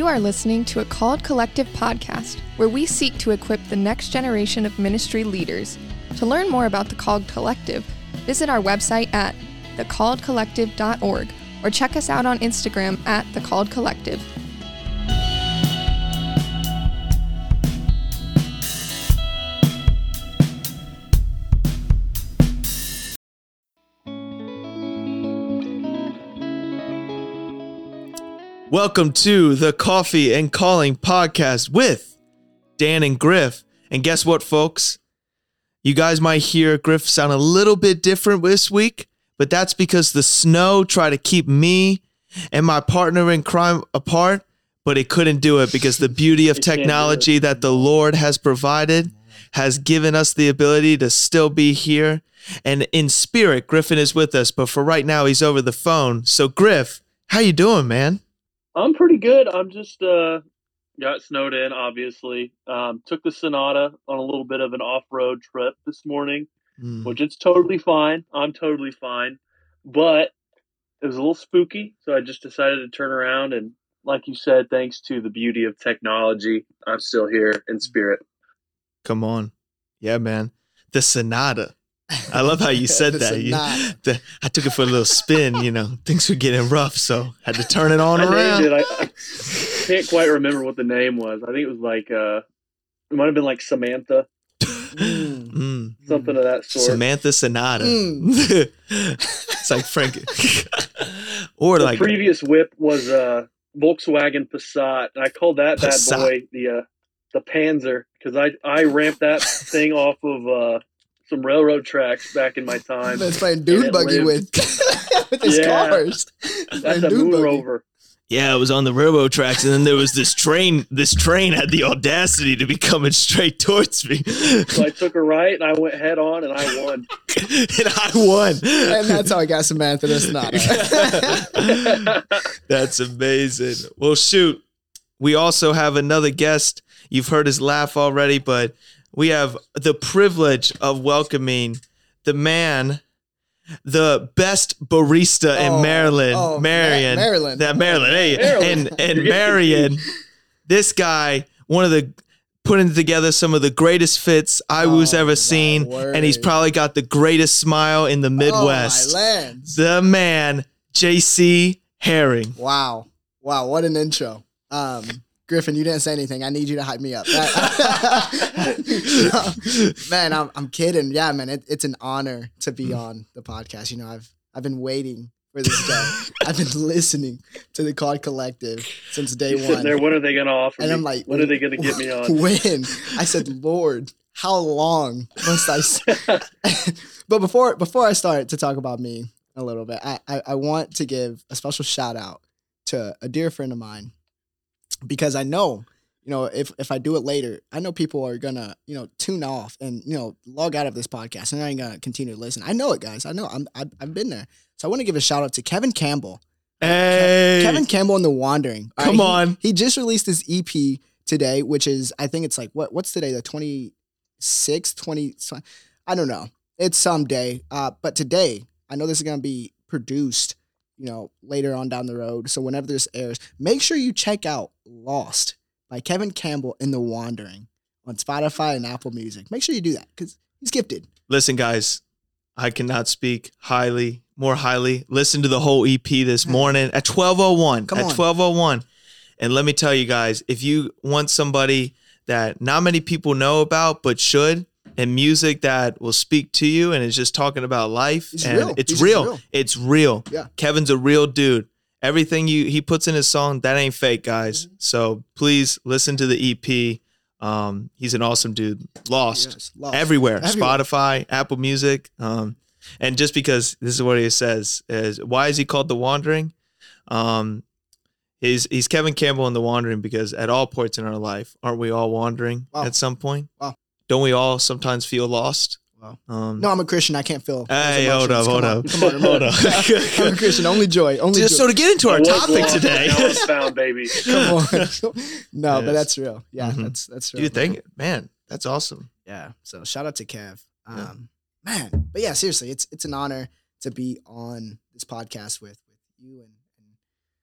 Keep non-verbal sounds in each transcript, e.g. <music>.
You are listening to a Called Collective podcast where we seek to equip the next generation of ministry leaders. To learn more about the Called Collective, visit our website at thecalledcollective.org or check us out on Instagram at The Called Collective. Welcome to the Coffee and Calling podcast with Dan and Griff. And guess what, folks? You guys might hear Griff sound a little bit different this week, but that's because the snow tried to keep me and my partner in crime apart, but it couldn't do it because the beauty of <laughs> technology that the Lord has provided has given us the ability to still be here. And in spirit, Griffin is with us, but for right now, he's over the phone. So, Griff, how you doing, man? I'm pretty good. I'm just uh got snowed in, obviously. Um, took the Sonata on a little bit of an off-road trip this morning, Mm. which it's totally fine. I'm totally fine, but it was a little spooky, so I just decided to turn around and, like you said, thanks to the beauty of technology, I'm still here in spirit. Come on. Yeah, man. The Sonata. I love how you said <laughs> that. You- the- I took it for a little spin, you know. <laughs> Things were getting rough, so had to turn it on I around. it. I, I can't quite remember what the name was. I think it was like uh, it might have been like Samantha, Mm. Mm. something of that sort. Samantha Sonata. Mm. <laughs> it's like Frank. or the like previous whip was a Volkswagen Passat, and I called that Passat. bad boy the uh, the Panzer because I I ramped that thing off of uh, some railroad tracks back in my <laughs> time. That's playing And dune buggy lived. with <laughs> with his Yeah. cars. That's Playing a dune Moon buggy. Rover. yeah, it was on the railroad tracks, and then there was this train. This train had the audacity to be coming straight towards me, So I took a right and I went head on and I won. <laughs> and I won. And that's how I got Samantha the Sonata. That's amazing. Well, shoot. We also have another guest. You've heard his laugh already, but we have the privilege of welcoming the man, the best barista in Oh, Maryland, oh, Ma- Marion. Maryland. That Maryland. Hey, Maryland. and and Marion. This guy, one of the putting together some of the greatest fits I was Oh, ever my seen, and he's probably got the greatest smile in the Midwest Oh, my lands. the man, JC Herring. Wow. Wow, what an intro. Um, Griffin, you didn't say anything. I need you to hype me up. <laughs> man, I'm, I'm kidding. Yeah, man, it, it's an honor to be mm. on the podcast. You know, I've I've been waiting for this day. <laughs> I've been listening to the Called Collective since day one. there, when are they going to offer And me? I'm like, what are they going to get me on? When I said, "Lord, how long must I?" <laughs> but before before I start to talk about me a little bit, I, I I want to give a special shout out to a dear friend of mine because I know you know if if I do it later, I know people are gonna you know tune off and you know log out of this podcast and they're not gonna continue to listen. I know it, guys. I know. I'm I've, I've been there. So I want to give a shout out to Kevin Campbell. Hey, Kevin Campbell and the Wandering. Come he- on. He, just released his EP today, which is I think it's like what what's today? The 26th, 20 I don't know. It's some day. Uh, but today, I know this is gonna be produced, you know, later on down the road. So whenever this airs, make sure you check out Lost by Kevin Campbell in the Wandering on Spotify and Apple Music. Make sure you do that because he's gifted. Listen, guys, I cannot speak highly, more highly. Listen to the whole EP this morning at 1201. Come at on. 1201. And let me tell you guys, if you want somebody that not many people know about but should, and music that will speak to you and is just talking about life He's and real. it's He's real. real. It's real. Yeah. Kevin's a real dude. Everything you he puts in his song, that ain't fake, guys. Mm-hmm. So please listen to the EP. Um, he's an awesome dude. Lost Yes, Lost. everywhere, Everywhere. Spotify, Apple Music. Um, and just because this is what he says is why is he called the Wandering? Um, he's he's Kevin Campbell in the Wandering because at all points in our life, aren't we all wandering Wow. at some point? Wow. Don't we all sometimes feel lost? Wow. Um, No, I'm a Christian. I can't feel. Hey, hold up, hold up, Come on, hold up. <laughs> I'm a Christian. Only joy. Only just joy. so to get into our I was topic lost, today. Now I'm found, baby. <laughs> Come on. <laughs> no, Yes. but that's real. Yeah, Mhm. that's that's real. Dude, thank you, man. That's awesome. Yeah. So shout out to Kev. Um, Yeah. man. But yeah, seriously, it's it's an honor to be on this podcast with with you and,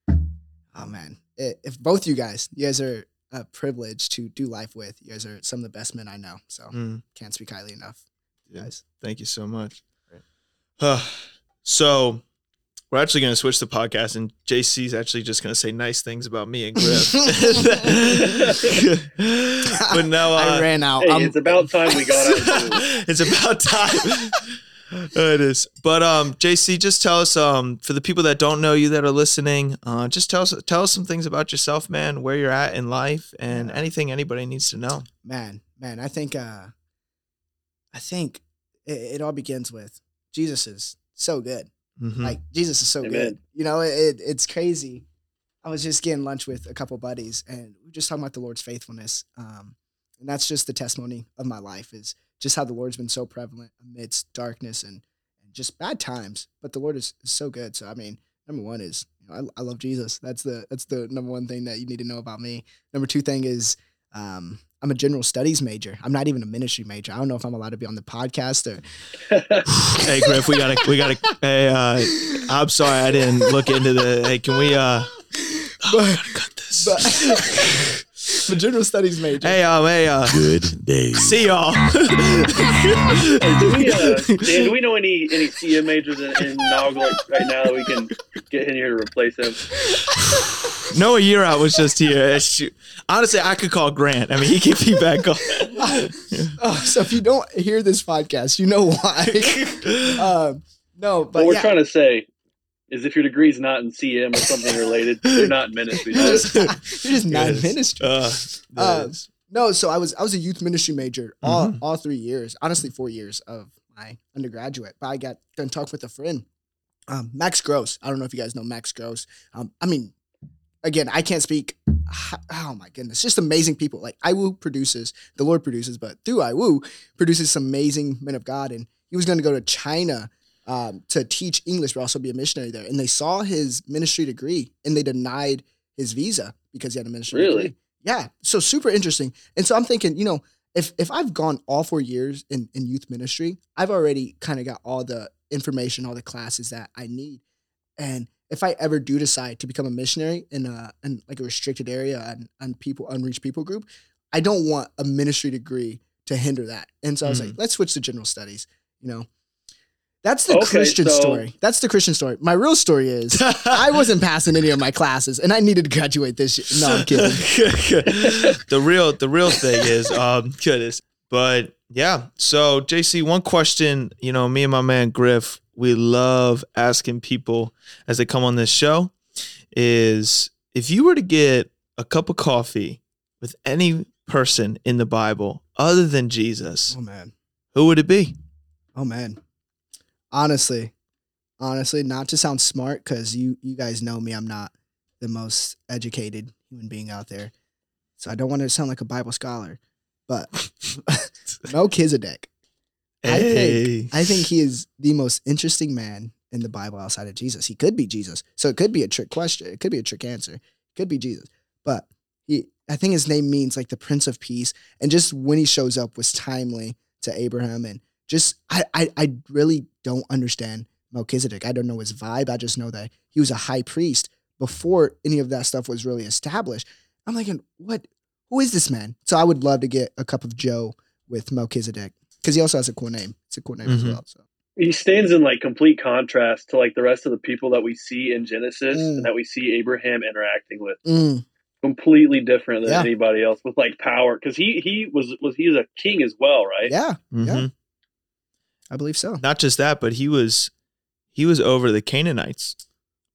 and oh man, i- if both you guys, you guys are a privilege to do life with. You guys are some of the best men I know. So Mm, can't speak highly enough, Yeah. guys. thank you so much. so we're actually going to switch the podcast, and JC's actually just going to say nice things about me and Griff. <laughs> <laughs> but no, uh, I ran out. Hey, it's about time we got <laughs> out. it's about time. It is. But um, JC, just tell us um, for the people that don't know you that are listening, uh, just tell us tell us some things about yourself, man, where you're at in life, and Yeah. anything anybody needs to know. man, man, I think uh I think it, it all begins with Jesus is so good. Mhm. Like Jesus is so Amen. good. You know, it, it, it's crazy. I was just getting lunch with a couple buddies and we were just talking about the Lord's faithfulness. Um, and that's just the testimony of my life is just how the Lord's been so prevalent amidst darkness and, and just bad times. But the Lord is, is so good. So I mean, number one is you know, I, I love Jesus. That's the that's the number one thing that you need to know about me. Number two thing is um, I'm a general studies major. I'm not even a ministry major. I don't know if I'm allowed to be on the podcast or <laughs> hey Griff, we gotta we gotta. Hey, uh, I'm sorry I didn't look into the. Hey, can we? uh oh, we gotta cut this. but <laughs> I'm a general studies major. hey, um, hey, uh, Good day. see y'all. do we, uh, Dan, do we know any any CM majors in, in Nog like right now that we can get in here to replace him? Noah Year out was just here. Uh. Honestly, I could call Grant. I mean, he could be back on. <laughs> Oh, so if you don't hear this podcast, you know why. <laughs> um, no, but What we're yeah, trying to say is if your degree's not in CM or something related, you're not in ministry. <laughs> you're just, you're just not in ministry. Uh, Uh. No, so I was I was a youth ministry major all Mhm. all three years, honestly four years of my undergraduate. But I got done talking with a friend, um, Max Gross. I don't know if you guys know Max Gross. Um, I mean, again, I can't speak. <sighs> Oh my goodness, just amazing people. Like IWU produces, the Lord produces, but through IWU produces some amazing men of God. And he was going to go to China um, to teach English, but also be a missionary there. And they saw his ministry degree, and they denied his visa because he had a ministry Really? degree. Yeah, so super interesting. And so I'm thinking, you know, if if I've gone all four years in in youth ministry, I've already kind of got all the information, all the classes that I need. And if I ever do decide to become a missionary in a in like a restricted area and and people unreached people group, I don't want a ministry degree to hinder that. And so I was like, let's switch to general studies. You know, that's the Okay, Christian so- story. That's the Christian story. My real story is <laughs> I wasn't passing any of my classes, and I needed to graduate this year. No, I'm kidding. <laughs> the real the real thing is um goodness. But yeah, so JC, one question, you know, me and my man Griff, we love asking people as they come on this show is if you were to get a cup of coffee with any person in the Bible other than Jesus, Oh man. who would it be? Oh man. Honestly, honestly, not to sound smart, because you you guys know me, I'm not the most educated human being out there. So I don't want to sound like a Bible scholar, but <laughs> Melchizedek. I think I think he is the most interesting man in the Bible outside of Jesus. He could be Jesus. So it could be a trick question. It could be a trick answer. It could be Jesus. But he I think his name means like the Prince of Peace. And just when he shows up was timely to Abraham. And just I I, I really don't understand Melchizedek. I don't know his vibe. I just know that he was a high priest before any of that stuff was really established. I'm like, what who is this man? So I would love to get a cup of Joe with Melchizedek. Because he also has a cool name. It's a cool name as Mhm. well. So He stands in like complete contrast to like the rest of the people that we see in Genesis Mm. and that we see Abraham interacting with. Mm, Completely different than Yeah. anybody else with like power because he he was was he was a king as well, right? yeah, Mhm. I believe so. Not just that, but he was he was over the Canaanites.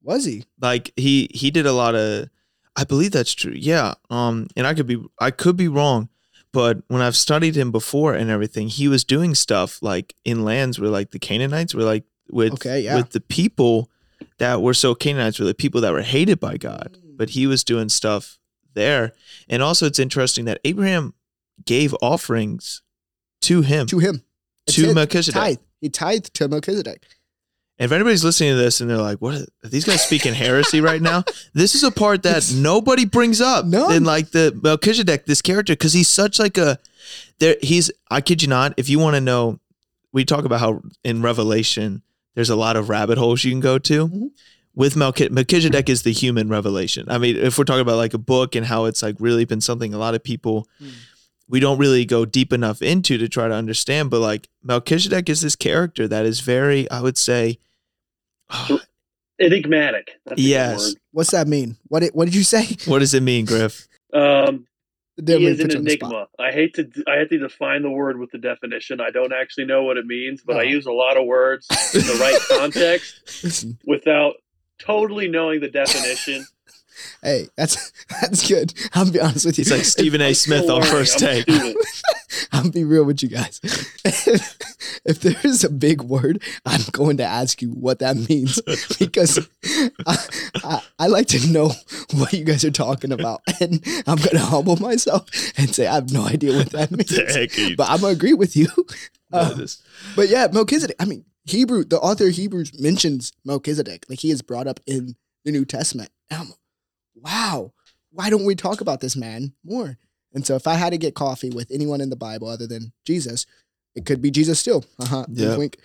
Was he? like he he did a lot of i believe that's true yeah um and i could be i could be wrong but when i've studied him before and everything he was doing stuff like in lands where like the canaanites were like with Okay, yeah. with the people that were so canaanites were the people that were hated by god Mm. but he was doing stuff there and also it's interesting that abraham gave offerings to him To him. To melchizedek Tithe. He tithed to Melchizedek. And if anybody's listening to this and they're like, "What are, these guys speaking heresy right now?" <laughs> This is a part that nobody brings up None. in like the Melchizedek, this character, because he's such like a there. He's I kid you not. If you want to know, we talk about how in Revelation there's a lot of rabbit holes you can go to. Mhm. with Melchizedek, Melchizedek is the human revelation. I mean, if we're talking about like a book and how it's like really been something a lot of people Hmm. We don't really go deep enough into to try to understand, but like Melchizedek is this character that is very, I would say, <sighs> Enigmatic. That's Yes. What's that mean? What did what did you say? what does it mean, Griff? Um, Didn't he is an put you on the spot. enigma. I hate to I hate to define the word with the definition. I don't actually know what it means, but I Oh. use a lot of words in the right <laughs> context <laughs> without totally knowing the definition. Hey, that's <laughs> that's good. I'll be honest with you. It's like Stephen A. Smith on first take. <laughs> I'll be real with you guys. <laughs> if there is a big word, I'm going to ask you what that means because I, I, I like to know what you guys are talking about, and I'm going to humble myself and say I have no idea what that means. heck are you But I'm gonna agree with you. Um, this? but yeah, Melchizedek. I mean, Hebrew. The author of Hebrews mentions Melchizedek, like he is brought up in the New Testament. I'm, wow, why don't we talk about this man more? And so, if I had to get coffee with anyone in the Bible other than Jesus, it could be Jesus still. Uh-huh. wink, Yeah. wink.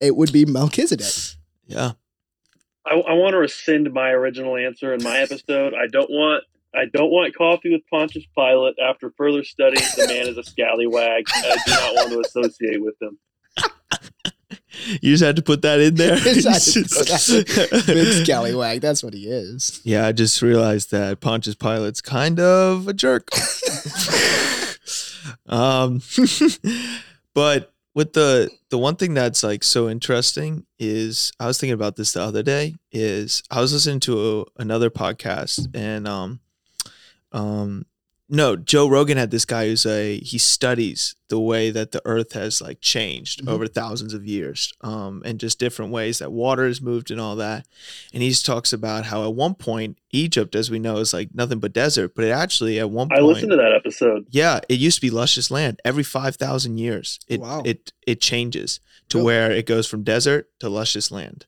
It would be Melchizedek. Yeah. I, I want to rescind my original answer in my episode. I don't want I don't want coffee with Pontius Pilate. After further study, the man is a scallywag. I do not want to associate with him. You just had to put that in there. <laughs> Just had to <laughs> Big scallywag. That's what he is. yeah, I just realized that Pontius Pilate's kind of a jerk. <laughs> um, but with the the one thing that's like so interesting is I was thinking about this the other day is I was listening to a, another podcast and um um no Joe Rogan had this guy who's a he studies the way that the earth has like changed Mhm. over thousands of years um and just different ways that water has moved and all that and he just talks about how at one point Egypt as we know is like nothing but desert but it actually at one point I listened to that episode. yeah, it used to be luscious land. Every five thousand years, it Wow. it it changes to where it goes from desert to luscious land,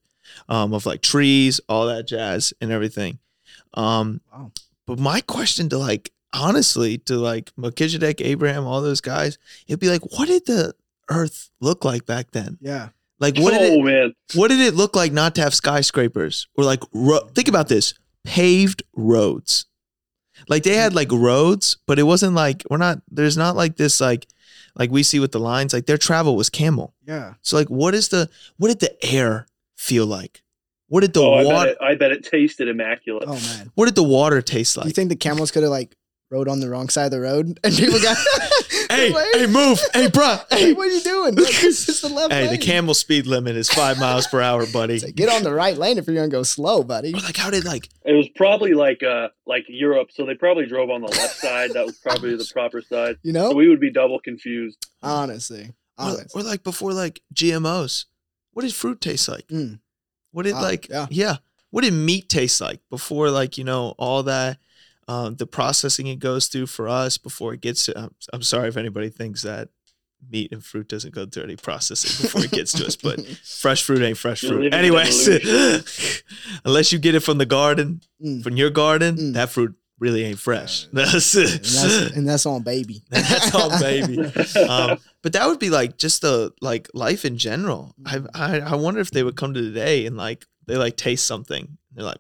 um, of like trees, all that jazz, and everything. Um, Wow. but my question to like honestly to like Melchizedek, Abraham, all those guys, it'd be like, what did the Earth look like back then? Yeah. Like, what did oh it man, what did it look like not to have skyscrapers or like ro- think about this paved roads like they had like roads but it wasn't like we're not there's not like this like like we see with the lines like their travel was camel Yeah. so like what is the what did the air feel like what did the oh, I bet, water it, I bet it tasted immaculate. Oh man. what did the water taste like? you think the camels could have like rode on the wrong side of the road and people got <laughs> <laughs> hey Like, hey move hey bruh hey, <laughs> hey what are you doing? Like, this is the left hey the camel speed limit is five miles per hour buddy like, get on the right lane if you're gonna go slow, buddy. Or, like how did like It was probably like uh like Europe, so they probably drove on the left side. That was probably the proper side. You So know? we would be double confused. Honestly. or, or like before like gmos what did fruit taste like Mm. What did Wow, like yeah. yeah. What did meat taste like before like, you know, all that um the processing it goes through for us before it gets to I'm, I'm sorry if anybody thinks that meat and fruit doesn't go through any processing before it gets to us, but <laughs> fresh fruit ain't fresh You're fruit. Anyways, <laughs> unless you get it from the garden, Mm. from your garden, Mm. that fruit really ain't fresh. That's and, that's, and that's on baby. <laughs> That's on baby. um, but that would be like just the like life in general. I, I I wonder if they would come to today and like they like taste something. They're like,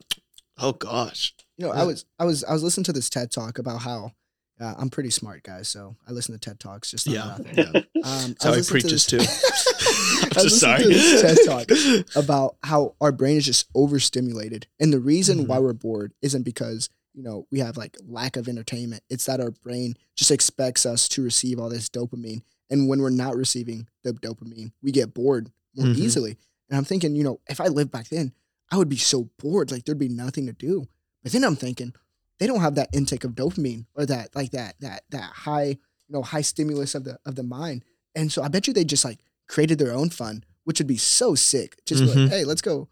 oh gosh, You know, I was I was I was listening to this TED talk about how uh, I'm pretty smart, guys. So I listen to TED talks. Just Yeah. throwing it out there. Um, That's how he <laughs> <laughs> I was listening preaches to too. this- I'm I was sorry. to this TED talk <laughs> about how our brain is just overstimulated, and the reason Mm-hmm. why we're bored isn't because you know we have like lack of entertainment. It's that our brain just expects us to receive all this dopamine, and when we're not receiving the dopamine, we get bored more Mhm. easily. And I'm thinking, you know, if I lived back then, I would be so bored, like there'd be nothing to do. But then I'm thinking, they don't have that intake of dopamine or that like that that that high you know high stimulus of the of the mind, and so I bet you they just like created their own fun, which would be so sick. Just be Mhm. like, hey, let's go,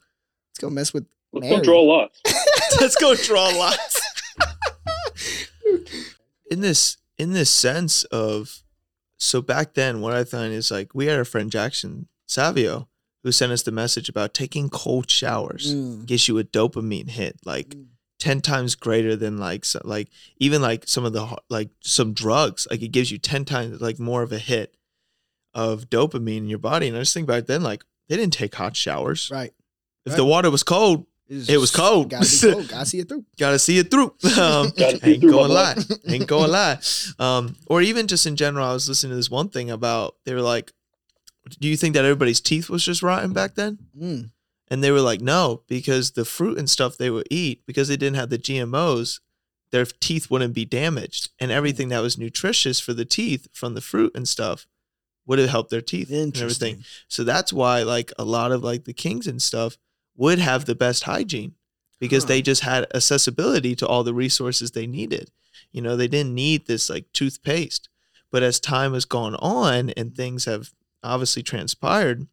let's go mess with. Let's go Mary. draw lots. <laughs> <laughs> Let's go draw lots. <laughs> in this in this sense of so back then what I find is like we had a friend Jackson Savio who sent us the message about taking cold showers Mm. gives you a dopamine hit like Mm. 10 times greater than like so, like even like some of the like some drugs like it gives you 10 times like more of a hit of dopamine in your body and I just think back then like they didn't take hot showers Right. if Right. the water was cold It's It was cold. Gotta be cold. Gotta see it through. <laughs> Gotta see it through. <laughs> Um, ain't gonna my lie. <laughs> Ain't gonna lie. Um, or even just in general, I was listening to this one thing about they were like, "Do you think that everybody's teeth was just rotten back then?" Mm. And they were like, "No, because the fruit and stuff they would eat because they didn't have the GMOs, their teeth wouldn't be damaged, and hmm. everything that was nutritious for the teeth from the fruit and stuff would have helped their teeth and everything." Interesting. So that's why like a lot of like the kings and stuff would have the best hygiene because Huh. they just had accessibility to all the resources they needed. You know, they didn't need this like toothpaste. But as time has gone on and things have obviously transpired,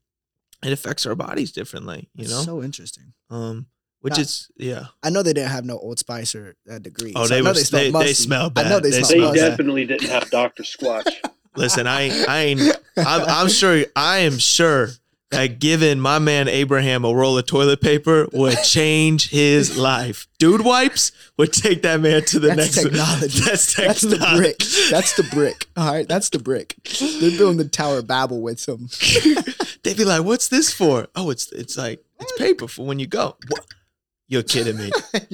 it affects our bodies differently, you That's know? so interesting. um which Now- is yeah. I know they didn't have no Old Spice or uh, degree. Oh, so I they know were- they, smelled they- they musty. smell I know bad. they, They smell They smell bad. definitely didn't have Dr. Squatch. Listen, I I ain't I'm, I'm sure I am sure that giving my man Abraham a roll of toilet paper would change his life. Dude wipes would take that man to the That's next technology. <laughs> That's That's the brick. That's the brick. All right, that's the brick. They're building the Tower of Babel with some. <laughs> They'd be like, "What's this for?" Oh, it's it's like it's paper for when you go. What? You're kidding me? <laughs>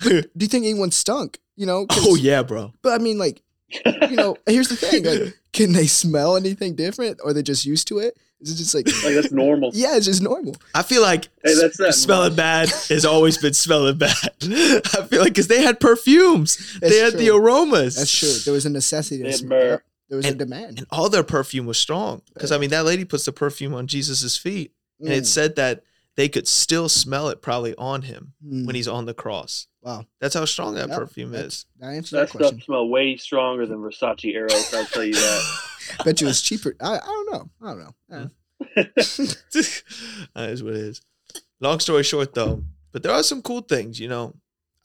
Do you think anyone stunk? You know? oh yeah, bro. But I mean, like, you know, here's the thing: like, can they smell anything different, or are they just used to it? Is it just like, Like, that's normal. <laughs> yeah, it's just normal? I feel like Hey, that's that smelling much. bad <laughs> has always been smelling bad. <laughs> I feel like because they had perfumes, That's they had the aromas. That's true. There was a necessity. To smell. myrrh. There was a demand. and all their perfume was strong. Because I mean, that lady puts the perfume on Jesus's feet, and it Mm, said that they could still smell it probably on him mm. when he's on the cross. Wow, That's how strong that Yep, perfume that's- is. that answers That that stuff question. smell way stronger than Versace Eros. I'll tell you that. <laughs> Bet you it was cheaper. I, I don't know. I don't know. Hmm. Eh. <laughs> that is what it is. Long story short, though, but there are some cool things. You know,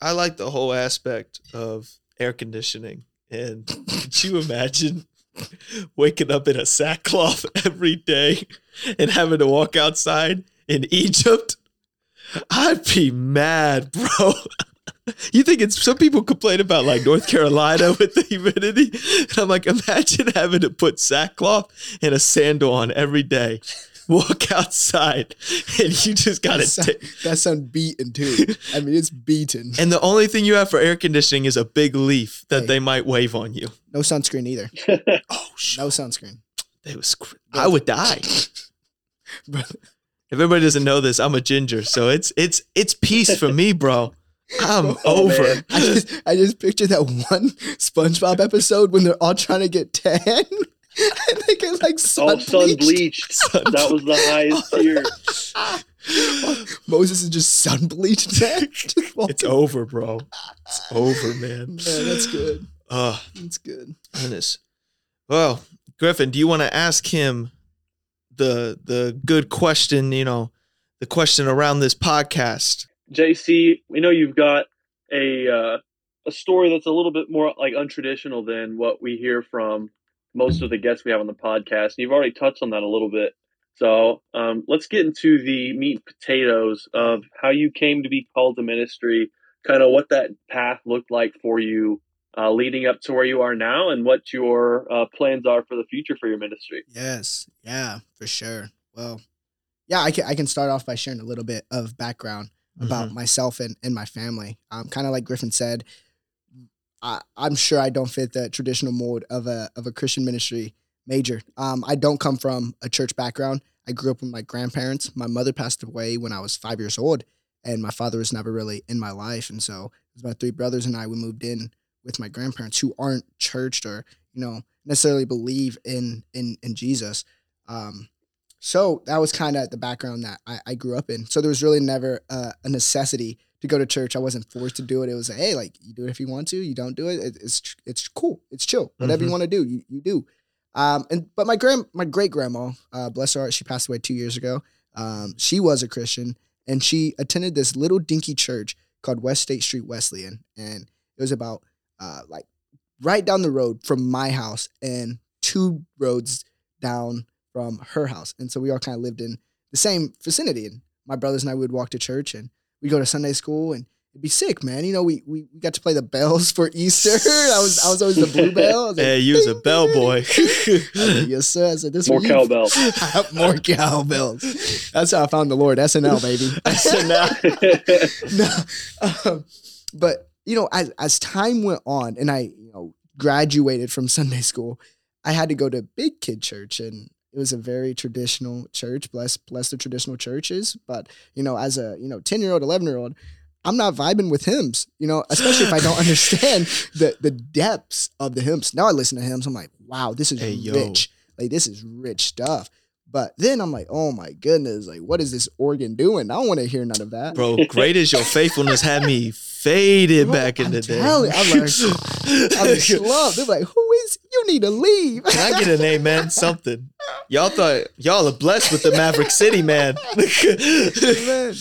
I like the whole aspect of air conditioning. And <laughs> could you imagine waking up in a sackcloth every day and having to walk outside in Egypt? I'd be mad, bro. <laughs> You think it's some people complain about like North Carolina <laughs> with the humidity? And I'm like, imagine having to put sackcloth and a sandal on every day, walk outside, and you just gotta That sound- take. That sound beaten too. I mean, it's beaten. And the only thing you have for air conditioning is a big leaf that Hey. they might wave on you. No sunscreen either. <laughs> Oh shit! No sunscreen. It was. cr- I would die. Bro, If everybody doesn't know this, I'm a ginger, so it's it's it's peace for me, bro. I'm <laughs> Oh, over. man. I just I just picture that one SpongeBob episode when they're all trying to get tan <laughs> and they get like All sun sun bleached. bleached. That was the highest tier. <laughs> Moses is just sun bleached. Just It's over, bro. It's over, man. Man, that's good. Uh That's good. goodness. Well, Griffin, do you want to ask him the the good question, you know, the question around this podcast? JC, we know you've got a uh, a story that's a little bit more like untraditional than what we hear from most of the guests we have on the podcast. You've already touched on that a little bit. So um, let's get into the meat and potatoes of how you came to be called to ministry, kind of what that path looked like for you uh, leading up to where you are now, and what your uh, plans are for the future for your ministry. Yes. Yeah, for sure. Well, yeah, I can I can start off by sharing a little bit of background about myself and, and my family. Um, kind of like Griffin said, I, I'm sure I don't fit the traditional mold of a of a Christian ministry major. Um, I don't come from a church background. I grew up with my grandparents. My mother passed away when I was five years old, and my father was never really in my life. And so it was my three brothers and I. We moved in with my grandparents who aren't churched or you know necessarily believe in in in Jesus. Um, so that was kind of the background that I, I grew up in. So there was really never uh, a necessity to go to church. I wasn't forced to do it. It was like, hey, like you do it if you want to. You don't do it. it it's it's cool. It's chill. Whatever you Mhm. want to do, you, you do. Um, and but my grand my great grandma, uh, bless her heart, she passed away two years ago. Um, she was a Christian and she attended this little dinky church called West State Street Wesleyan, and it was about uh, like right down the road from my house and two roads down from her house. And so we all kind of lived in the same vicinity. And my brothers and I would walk to church and we'd go to Sunday school and it'd be sick, man. You know, we, we we got to play the bells for Easter. <laughs> I was I was always the blue bell. I like, Hey, you was a bell ding, ding." boy. I like, yes, sir. I said this More for you." cowbell. <laughs> More cowbells. That's how I found the Lord. SNL, baby. <laughs> SNL. no, um, but you know, as as time went on, and I you know graduated from <laughs> Sunday school, I had to go to big kid church, and it was a very traditional church. Bless bless the traditional churches, but you know, as a you know ten year old, eleven year old. I'm not vibing with hymns, you know, especially if I don't <laughs> understand the the depths of the hymns. Now I listen to hymns, I'm like, wow, this is Hey, yo. rich. Like this is rich stuff. But then I'm like, oh my goodness, like what is this organ doing? I don't want to hear none of that. Bro, <laughs> great is your faithfulness had me faded Bro, back in I'm the day. I'm like, I'm slumped. They're like, who is? You need to leave. Can I get an amen? Something. Y'all thought y'all are blessed with the Maverick City, man. Man.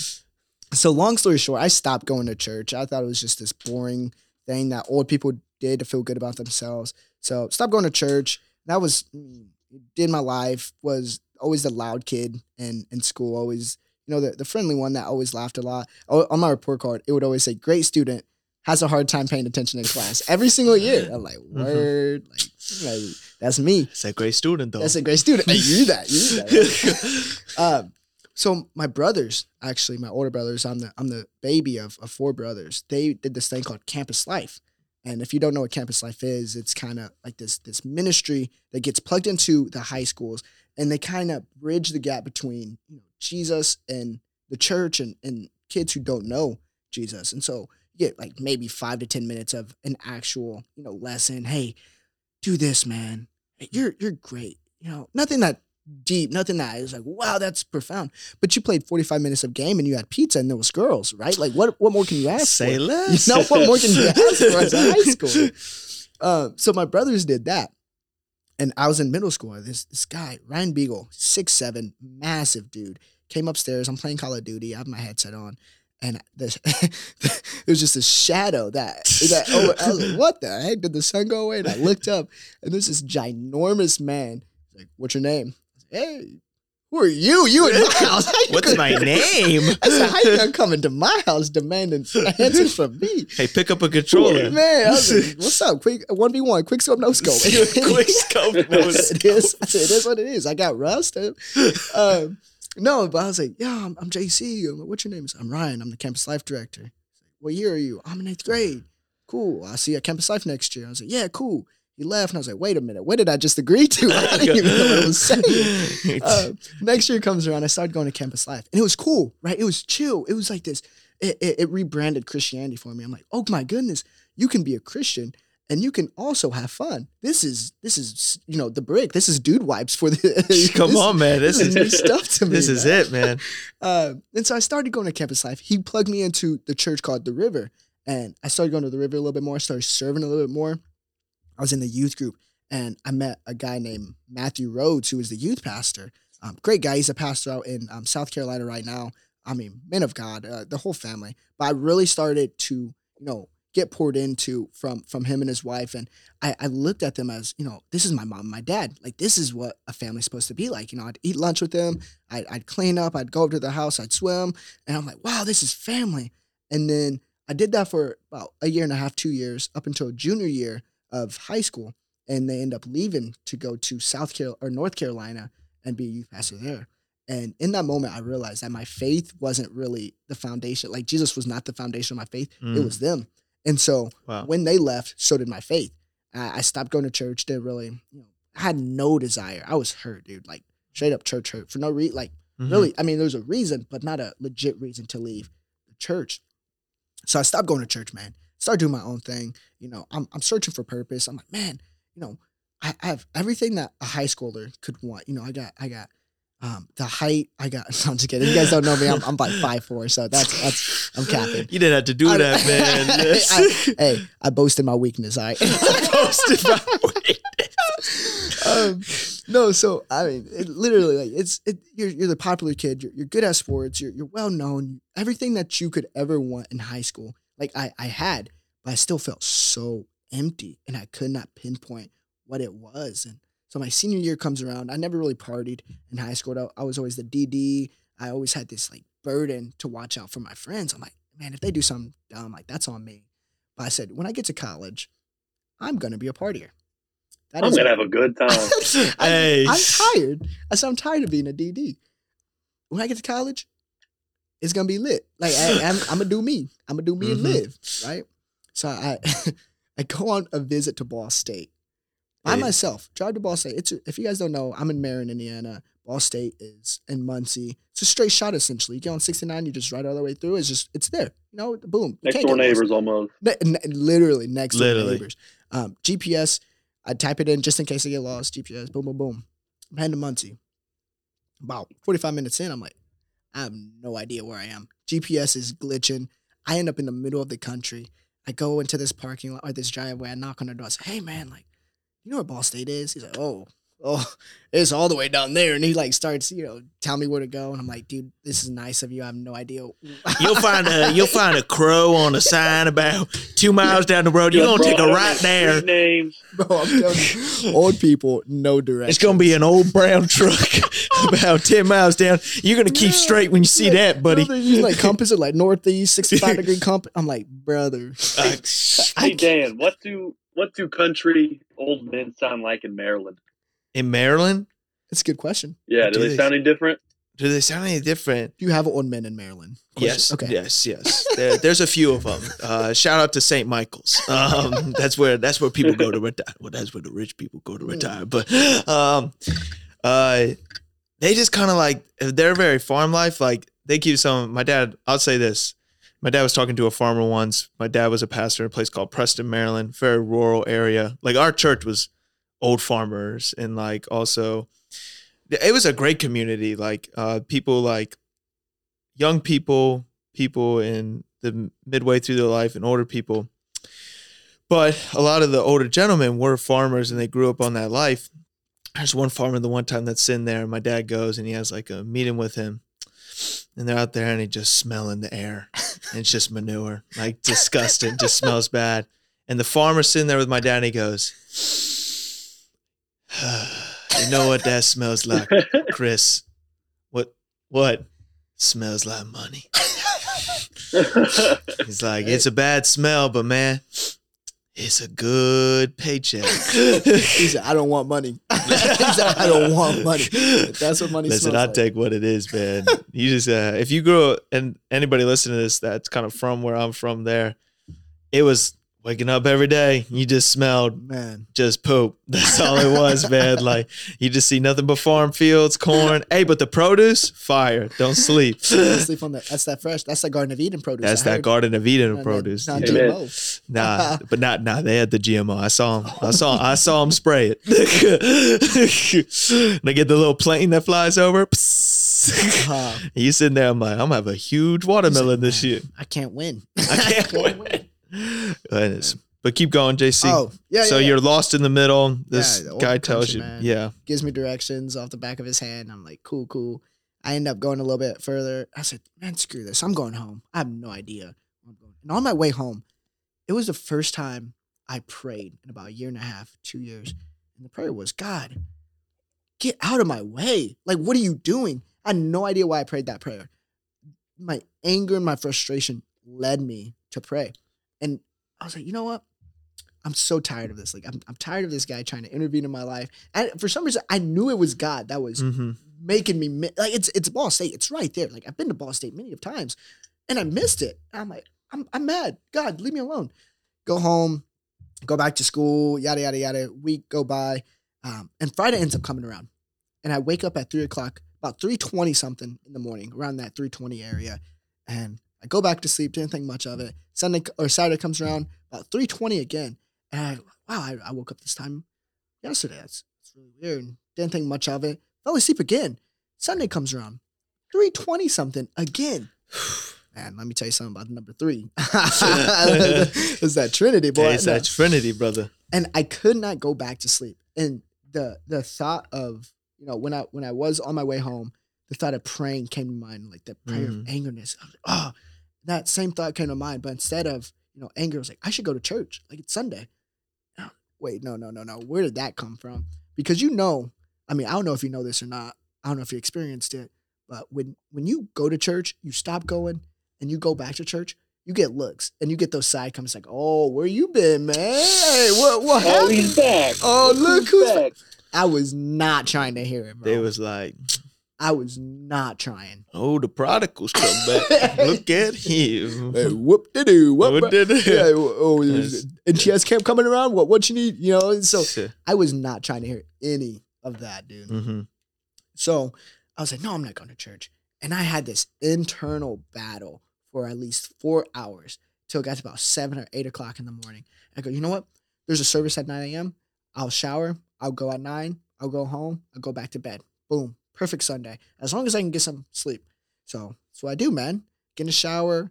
So long story short, I stopped going to church. I thought it was just this boring thing that old people did to feel good about themselves. So stopped going to church. That was did my life. Was always the loud kid in in school. Always you know the the friendly one that always laughed a lot. O- On my report card, it would always say great student has a hard time paying attention in class every single year. I'm like word, like, like, that's me. It's a great student though. That's a great student. Hey, you that you that. <laughs> um, so my brothers, actually, my older brothers, I'm the I'm the baby of, of four brothers. They did this thing called Campus Life. And if you don't know what Campus Life is, it's kind of like this this ministry that gets plugged into the high schools, and they kind of bridge the gap between you know Jesus and the church and and kids who don't know Jesus. And so you get like maybe five to ten minutes of an actual you know lesson. Hey, do this, man. You're you're great. You know, nothing that deep, nothing that is like, wow, that's profound. But you played 45 minutes of game and you had pizza and there was girls, right? Like what what more can you ask Say for? <laughs> less. You know, what more can you <laughs> ask for as a high school? <laughs> Uh, so my brothers did that. And I was in middle school. This this guy, Ryan Beagle, six seven, massive dude, came upstairs. I'm playing Call of Duty. I have my headset on. And this, <laughs> it was just a shadow that, that oh, I was like, what the heck? Did the sun go away? And I looked up and there's this ginormous man. Like, what's your name? Hey, who are you? You in my <laughs> house? How you What's my <laughs> name? I said, how you gonna <laughs> come into my house demanding answers from me? Hey, pick up a controller. Man, I was like, what's up? Quick one v one, quick scope, no scope. Quick scope, no scope. it is. I said, it is what it is. I got rust. Um, no, but I was like, yeah, I'm, I'm JC. I'm like, What's your name? Said, I'm Ryan. I'm the campus life director. What year are you? I'm in eighth grade. Cool. I'll see you at campus life next year. I was like, yeah, cool. He left, and I was like, wait a minute. What did I just agree to? <laughs> I didn't even know what I was saying. <laughs> Uh, next year comes around, I started going to campus life, and it was cool, right? It was chill. It was like this. It, it, it rebranded Christianity for me. I'm like, oh my goodness, you can be a Christian and you can also have fun. This is this is you know the brick. This is dude wipes for the. <laughs> Come this- on, man. This, this is is new stuff to me. This is man. it, man. Uh, and so I started going to campus life. He plugged me into the church called the River, and I started going to the River a little bit more. I started serving a little bit more. I was in the youth group, and I met a guy named Matthew Rhodes, who was the youth pastor. Um, great guy. He's a pastor out in um, South Carolina right now. I mean, men of God, uh, the whole family. But I really started to, you know, get poured into from from him and his wife, and I, I looked at them as, you know, this is my mom, and my dad. Like this is what a family's supposed to be like. You know, I'd eat lunch with them. I'd, I'd clean up. I'd go to the house. I'd swim, and I'm like, wow, this is family. And then I did that for about a year and a half, two years, up until junior year of high school, and they end up leaving to go to South Carolina or North Carolina and be a youth pastor there. And in that moment, I realized that my faith wasn't really the foundation. Like Jesus was not the foundation of my faith; it Mm. was them. And so Wow. when they left, so did my faith. I, I stopped going to church. Didn't really, you know, I had no desire. I was hurt, dude. Like straight up church hurt for no reason. Like Mhm. really, I mean, there's a reason, but not a legit reason to leave the church. So I stopped going to church, man. Started doing my own thing. You know, I'm I'm searching for purpose. I'm like, man, you know, I, I have everything that a high schooler could want. You know, I got I got um the height. I got. <laughs> I'm just kidding. You guys don't know me. I'm I'm like five four. So that's that's I'm capping. You didn't have to do I- that, man. <laughs> I- hey, I boasted my weakness. All right. <laughs> boasted my um, no, so I mean, it, literally, like it's it, you're you're the popular kid. You're, you're good at sports. You're you're well known. Everything that you could ever want in high school, like I I had, but I still felt so empty, and I could not pinpoint what it was. And so my senior year comes around. I never really partied in high school. I, I was always the DD. I always had this like burden to watch out for my friends. I'm like, man, if they do something dumb, like that's on me. But I said, when I get to college, I'm gonna be a partier. That I'm gonna have a good <laughs> time. I, Hey. I'm tired. I said I'm tired of being a DD. When I get to college, it's gonna be lit. Like I, I'm, <laughs> I'm gonna do me. I'm gonna do me and Mhm. live. Right. So I, <laughs> I go on a visit to Ball State by Hey. myself. Drive to Ball State. It's if you guys don't know, I'm in Marion, Indiana. Ball State is in Muncie. It's a straight shot essentially. You get on 69, you just ride all the way through. It's just it's there. You know, boom. You Next can't door neighbors almost. Ne- ne- literally next door Literally. neighbors. Um, GPS, I type it in just in case I get lost. GPS, boom, boom, boom. I'm heading to Muncie. About 45 minutes in, I'm like, I have no idea where I am. GPS is glitching. I end up in the middle of the country. I go into this parking lot or this driveway. I knock on the door. I say, hey, man, like, you know where Ball State is? He's like, oh, oh, it's all the way down there. And he like starts, you know, tell me where to go. And I'm like, dude, this is nice of you. I have no idea. <laughs> You'll find a you'll find a crow on a sign about two miles down the road. You're gonna take a right there. Names. Bro, I'm telling you, old people, no direction. It's gonna be an old brown truck <laughs> about ten miles down. You're gonna keep straight when you see that, buddy. like compass it like northeast, 65 degree <laughs> compass. I'm like, brother. Uh, Hey Dan, what do what do country old men sound like in Maryland? In Maryland, That's a good question. Yeah, do Do they they- sound any different? do they sound any different? Do you have old men in Maryland? Question. Yes. Okay. Yes. Yes. There, there's a few of them. Uh, shout out to St. Michael's. Um, <laughs> that's where that's where people go to <laughs> retire. Well, that's where the rich people go to retire. But um, uh, they just kind of like they're very farm life. Like they keep some. My dad. I'll say this. My dad was talking to a farmer once. My dad was a pastor in a place called Preston, Maryland, very rural area. Like our church was old farmers and like also it was a great community. Like uh people like young people, people in the midway through their life and older people. But a lot of the older gentlemen were farmers and they grew up on that life. There's one farmer the one time that's in there, and my dad goes and he has like a meeting with him. And they're out there and he just smelling the air. And it's just manure. Like disgusting. just smells bad. And the farmer's sitting there with my dad and he goes, <sighs> You know what that smells like, <laughs> Chris? What what? Smells like money. <laughs> He's like, it's a bad smell, but man, it's a good paycheck. <laughs> He said, I don't want money. he said, I don't want money. That's what money Listen, smells I like. take what it is, man. You just uh, if you grew up and anybody listening to this that's kind of from where I'm from there, it was waking up every day. You just smelled Man. just poop. <laughs> That's all it was, man. <laughs> Like you just see nothing but farm fields, corn. hey, but the produce, fire. Don't sleep. <laughs> Don't sleep on that. That's that fresh. That's that Garden of Eden produce. That's I that heard. Garden of Eden Not- produce. Not Yeah. GMO. Nah, but not nah. They had the GMO. I saw him. I saw. I saw him spray it. they get the little plane that flies over. Uh, He's sitting there. I'm like, I'm gonna have a huge watermelon this year. I can't win. I can't wait. But keep going, JC. Oh, yeah. so yeah, yeah. you're lost in the middle. This Yeah, guy tells you, man. yeah, gives me directions off the back of his hand. I'm like, cool, cool. I end up going a little bit further. I said, man, screw this. I'm going home. I have no idea where I'm going. And on my way home, it was the first time I prayed in about a year and a half, two years. And the prayer was, God, get out of my way. Like, what are you doing? I had no idea why I prayed that prayer. My anger and my frustration led me to pray. And I was like, you know what? I'm so tired of this. Like, I'm, I'm tired of this guy trying to intervene in my life. And for some reason, I knew it was God that was hmm making me mi- like it's it's Ball State. It's right there. Like I've been to Ball State many of times, and I missed it. And I'm like, I'm I'm mad. God, leave me alone. Go home, go back to school. Yada yada yada. Week go by, um, and Friday ends up coming around, and I wake up at three o'clock, about three twenty something in the morning, around that three twenty area, and I go back to sleep. Didn't think much of it. Sunday or Saturday comes around about three twenty again, and I wow, I, I woke up this time yesterday. That's, that's really weird. Didn't think much of it. Fell asleep again. Sunday comes around. 320 something again. <sighs> Man, let me tell you something about number three. <laughs> <laughs> it's that Trinity, boy. It's No. that Trinity, brother. And I could not go back to sleep. And the the thought of, you know, when I when I was on my way home, the thought of praying came to mind, like the prayer Mhm. of angerness. I was like, oh, that same thought came to mind. But instead of, you know, anger, I was like, I should go to church. Like it's Sunday. No, Wait, no, no, no, no. Where did that come from? Because you know, I mean, I don't know if you know this or not. I don't know if you experienced it, but when when you go to church, you stop going and you go back to church, you get looks and you get those side comments like, "Oh, where you been, man? Hey, what what Oh, happened?" he's back. Oh, look who's back. I was not trying to hear it, bro. They was like, I was not trying. "Oh, the prodigals <laughs> come back. Look at him." Hey, whoop de doo. What, What did it? yeah, oh, Yes. NTS camp coming around. What what you need? You know. So I was not trying to hear any of that, dude. hmm So I was like, no, I'm not going to church. And I had this internal battle for at least four hours till it got to about seven or eight o'clock in the morning. I go, you know what? There's a service at 9 a.m. I'll shower. I'll go at nine. I'll go home. I'll go back to bed. Boom. Perfect Sunday. As long as I can get some sleep. So that's what I do, man. Get in the shower.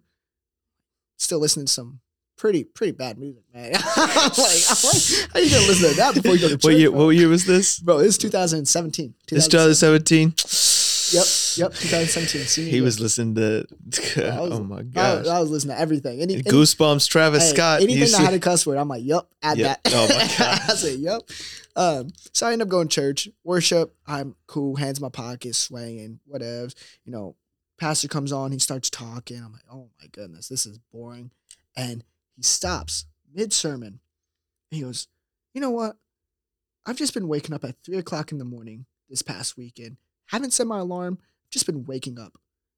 Still listening to some pretty, pretty bad music, man. <laughs> I'm like, I'm like, how you gonna listen to that before you go to church? What year? What year was this? Bro, it's 2017. It's 2017. Yep, yep, 2017. Senior He year. was listening to. <laughs> Was- oh my gosh. I was listening to everything. Any, any- Goosebumps. Travis hey, Scott. Anything that see- had a cuss word, I'm like, yup, add Yep. that. Oh my <laughs> gosh. I said, yup. Um, so I end up going to church, worship. I'm cool, hands in my pocket, swaying, whatever. You know, pastor comes on, he starts talking. I'm like, oh my goodness, this is boring. And he stops mid sermon. He goes, you know what? I've just been waking up at three o'clock in the morning this past weekend. Haven't set my alarm. Just been waking up.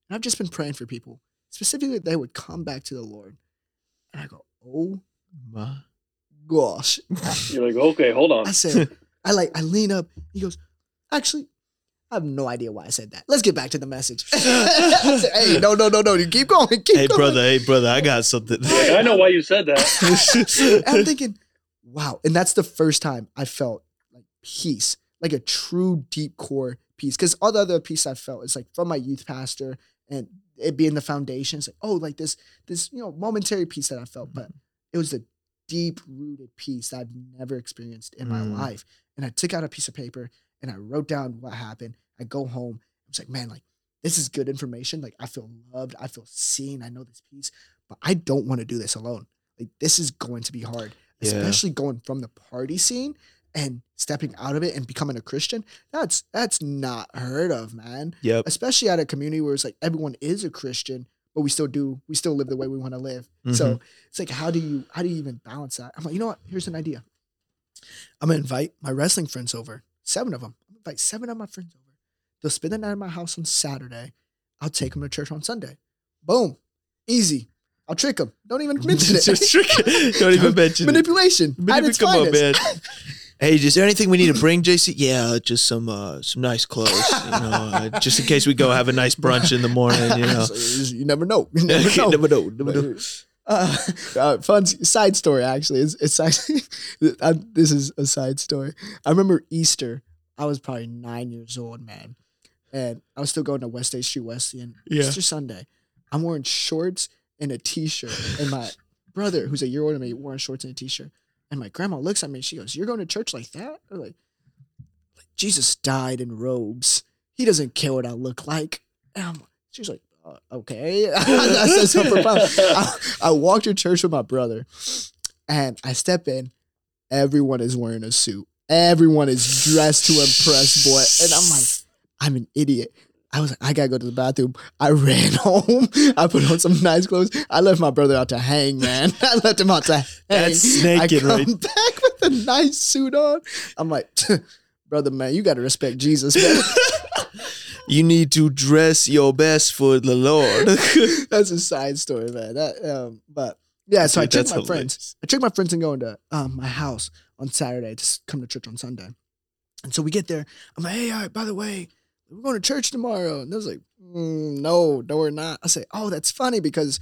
And I've just been praying for people, specifically that they would come back to the Lord. And I go, oh My- gosh. <laughs> You're like, okay, hold on. I said, I like, I lean up. He goes, actually, I have no idea why I said that. Let's get back to the message. <laughs> I said, hey, no, no, no, no. You keep going. Keep going. Hey going. brother, hey brother, I got something. Like, I know why you said that. <laughs> I'm thinking, wow. And that's the first time I felt like peace, like a true deep core peace. Because all the other peace I felt is like from my youth pastor and it being the foundation. It's like, oh, like this, this, you know, momentary peace that I felt. But it was the deep rooted peace that I've never experienced in my Mm. life. And I took out a piece of paper and I wrote down what happened. I go home. I was like, man, like this is good information. Like I feel loved. I feel seen. I know this peace, but I don't want to do this alone. Like this is going to be hard, Yeah. especially going from the party scene and stepping out of it and becoming a Christian. That's that's not heard of, man. Yep. Especially at a community where it's like everyone is a Christian, but we still do we still live the way we want to live. So mm-hmm. it's like how do you how do you even balance that? I'm like, you know what? Here's an idea. I'm gonna invite my wrestling friends over, seven of them. I'm invite seven of my friends over. They'll spend the night at my house on Saturday. I'll take them to church on Sunday. Boom, easy. I'll trick them. Don't even <laughs> mention it. Just trick it. <laughs> Don't even mention it. Manipulation. at Manip- its come on, finest. man. <laughs> Hey, is there anything we need to bring, JC? Yeah, just some uh, some nice clothes, you know, uh, <laughs> just in case we go have a nice brunch in the morning, you know. So, you never know. You never know. never know, never know. Uh, uh, <laughs> fun side story actually. It's, it's <laughs> actually uh, this is a side story. I remember Easter. I was probably nine years old, man, and I was still going to West Street Wesleyan. Yeah. Easter Sunday, I'm wearing shorts and a t-shirt, and my brother, who's a year older than me, wearing shorts and a t-shirt. And my grandma looks at me. And she goes, "You're going to church like that?" Or like, like Jesus died in robes. He doesn't care what I look like. And I'm, she's like, uh, "Okay." <laughs> Profound. I, I walked to church with my brother, and I step in. Everyone is wearing a suit. Everyone is dressed to impress, boy. And I'm like, I'm an idiot. I was like, I gotta go to the bathroom. I ran <laughs> home. I put on some nice clothes. I left my brother out to hang, man. <laughs> I left him out to <laughs> hang. That's I snaking come right- back with a nice suit on. I'm like, <tsk> brother, man, you gotta respect Jesus, man. You need to dress your best for the Lord. That's a side story, man. That, um, but yeah, so I took that's my friends. I tricked my friends and going to um, my house on Saturday to come to church on Sunday. And so we get there. I'm like, hey, all right, by the way, we're going to church tomorrow. And they was like, mm, no, no, we're not. I say, oh, that's funny because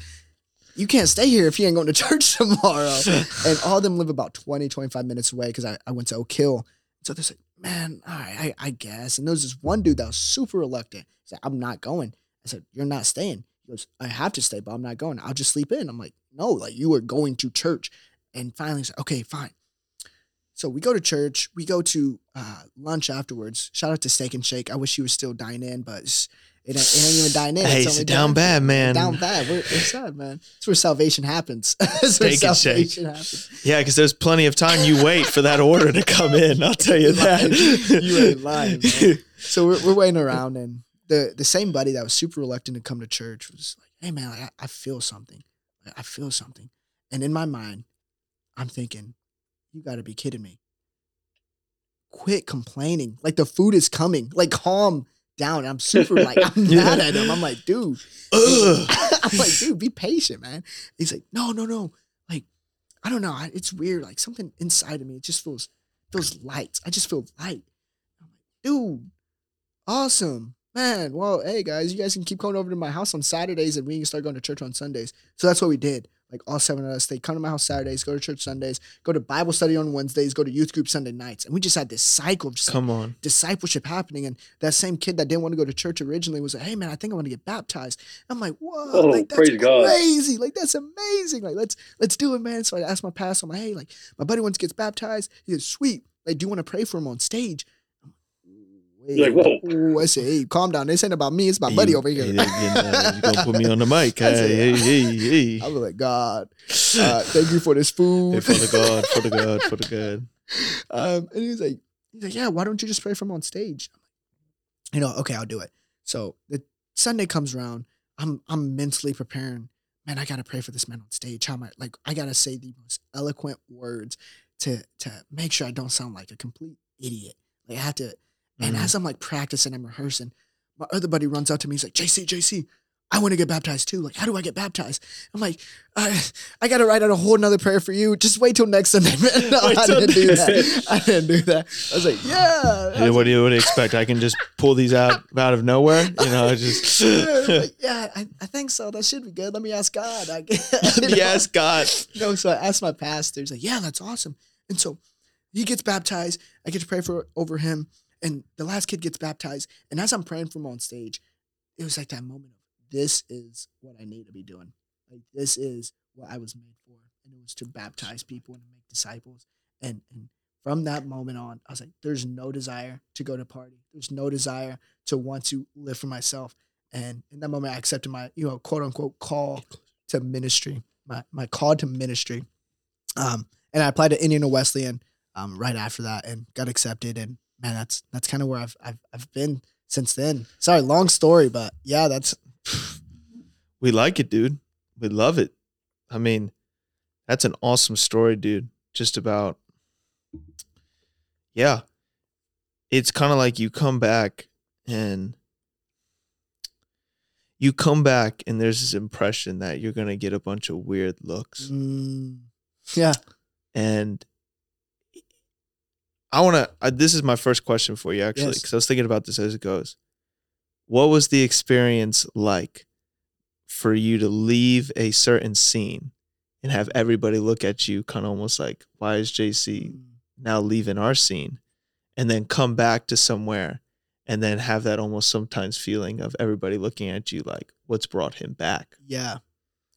you can't stay here if you ain't going to <laughs> church tomorrow. <laughs> and all of them live about 20, 25 minutes away because I, I went to Oak Hill. So they're like, man, all right, I, I guess. And there was this one dude that was super reluctant. He's like, I'm not going. I said, you're not staying. He goes, I have to stay, but I'm not going. I'll just sleep in. I'm like, no, like you are going to church. And finally, he's like, okay, fine. So we go to church. We go to uh, lunch afterwards. Shout out to Steak and Shake. I wish you were still dine in, but it, ain't, it ain't even dine in. hey, It's down bad, man. Down bad. We're, we're sad, man. It's where salvation happens. <laughs> Steak and Shake. happens. Yeah, because there's plenty of time you wait for that order to come in. I'll tell you <laughs> that. You ain't lying, man. <laughs> So we're, we're waiting around, and the the same buddy that was super reluctant to come to church was like, "Hey man, like, I, I feel something. I feel something." And in my mind, I'm thinking, "You got to be kidding me." Quit complaining. Like the food is coming. Like calm down. I'm super <laughs> like I'm Yeah. mad at him. I'm like, dude. <laughs> I'm like, dude, be patient, man. He's like, no, no, no. Like, I don't know. It's weird. Like something inside of me, it just feels feels light. I just feel light. I'm like, dude, awesome. Man, well, hey guys, you guys can keep coming over to my house on Saturdays and we can start going to church on Sundays. So that's what we did. Like all seven of us, they come to my house Saturdays, go to church Sundays, go to Bible study on Wednesdays, go to youth group Sunday nights. And we just had this cycle of just like, Come on. discipleship happening. And that same kid that didn't want to go to church originally was like, "Hey man, I think I want to get baptized." I'm like, "Whoa, Oh, like that's praise God. crazy! Like that's amazing! Like let's let's do it, man." So I asked my pastor, "I'm like, hey, like my buddy wants to get baptized. He said, sweet. Like, do you want to pray for him on stage?" I'm like, You're like, "Wait." Ooh, I said, "Hey, calm down. This ain't about me. It's my buddy You- over here." Hey, you know, you gonna put me on the mic. <laughs> I said, Hey, hey, hey, I hey. <laughs> was like, "God, uh, thank you for this food." Hey, for the God, for the <laughs> God, for the God. um, and he was like, he's like, yeah, why don't you just pray from on stage? You know, okay, I'll do it. So the Sunday comes around, I'm I'm mentally preparing. Man, I gotta pray for this man on stage. How am I like? I gotta say the most eloquent words to to make sure I don't sound like a complete idiot. Like I have to. And Mhm. as I'm like practicing and rehearsing, my other buddy runs out to me. He's like, JC, JC, I want to get baptized too. Like, how do I get baptized? I'm like, I, I got to write out a whole nother prayer for you. Just wait till next Sunday. Man, <laughs> no, I didn't do that. <laughs> I didn't do that. I was like, yeah. Hey, was what do you what do you expect? I can just pull these out out of nowhere? You know, I just <laughs> yeah, like, yeah, I, I think so. That should be good. Let me ask God. I, yes, God. No, so I asked my pastor. He's like, "Yeah, that's awesome." And so he gets baptized. I get to pray for over him, and the last kid gets baptized. And as I'm praying for him on stage, it was like that moment of, "This is what I need to be doing. Like this is what I was made for, and it was to baptize people and make disciples." And and from that moment on, I was like, "There's no desire to go to party. There's no desire to want to live for myself." And in that moment, I accepted my, you know, quote unquote call to ministry, my my call to ministry. Um, and I applied to Indiana Wesleyan um, right after that and got accepted. And man, that's that's kind of where I've, I've I've been since then. Sorry, long story, but yeah, that's <sighs> We like it, dude. We love it. I mean, that's an awesome story, dude. Just about Yeah. It's kind of like you come back and you come back and there's this impression that you're going to get a bunch of weird looks. mm, yeah. And I want to, this is my first question for you, actually, Yes. because I was thinking about this as it goes. What was the experience like for you to leave a certain scene and have everybody look at you kind of almost like, why is JC Mm, now leaving our scene? And then come back to somewhere and then have that almost sometimes feeling of everybody looking at you like, what's brought him back? Yeah,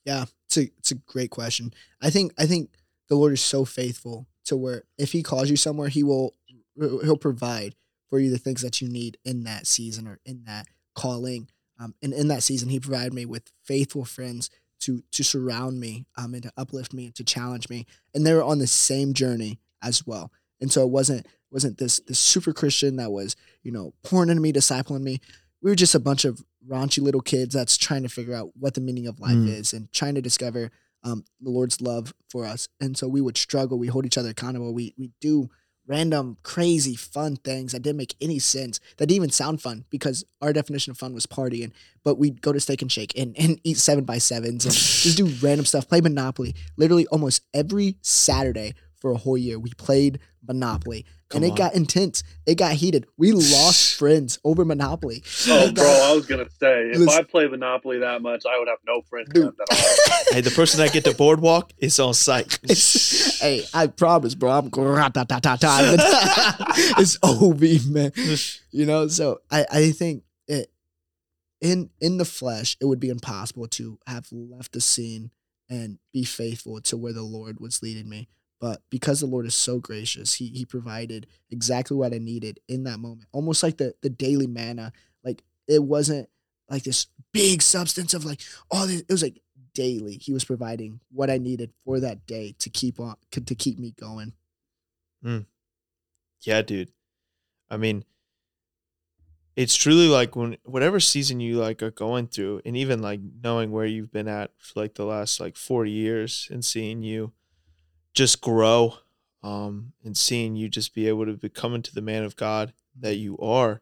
yeah. It's a it's a great question. I think I think the Lord is so faithful to where if He calls you somewhere, He will He'll provide for you the things that you need in that season or in that calling. Um, and in that season, He provided me with faithful friends to to surround me um, and to uplift me and to challenge me, and they were on the same journey as well. And so it wasn't wasn't this this super Christian that was you know pouring into me, discipling me. We were just a bunch of raunchy little kids that's trying to figure out what the meaning of life Mm. is and trying to discover um, the Lord's love for us. And so we would struggle. We hold each other accountable. We we do random, crazy, fun things that didn't make any sense. That didn't even sound fun because our definition of fun was partying. But we'd go to Steak and Shake and, and eat seven by sevens and just do <laughs> random stuff. Play Monopoly. Literally almost every Saturday for a whole year, we played Monopoly. Come and it on. got intense. It got heated. We lost friends over Monopoly. <laughs> Oh, It bro, I was gonna say if Listen- I play Monopoly that much, I would have no friends Dude. left at all. hey, the person that get the boardwalk is on sight. <laughs> hey, I promise, bro. I'm ta <laughs> It's OB, man. You know, so I, I think it in in the flesh, it would be impossible to have left the scene and be faithful to where the Lord was leading me. But because the Lord is so gracious, He He provided exactly what I needed in that moment. Almost like the the daily manna. Like it wasn't like this big substance of like all this. It was like daily. He was providing what I needed for that day to keep on to keep me going. Hmm. Yeah, dude. I mean, it's truly like when whatever season you like are going through and even like knowing where you've been at for like the last like 40 years and seeing you just grow um and seeing you just be able to become into the man of god that you are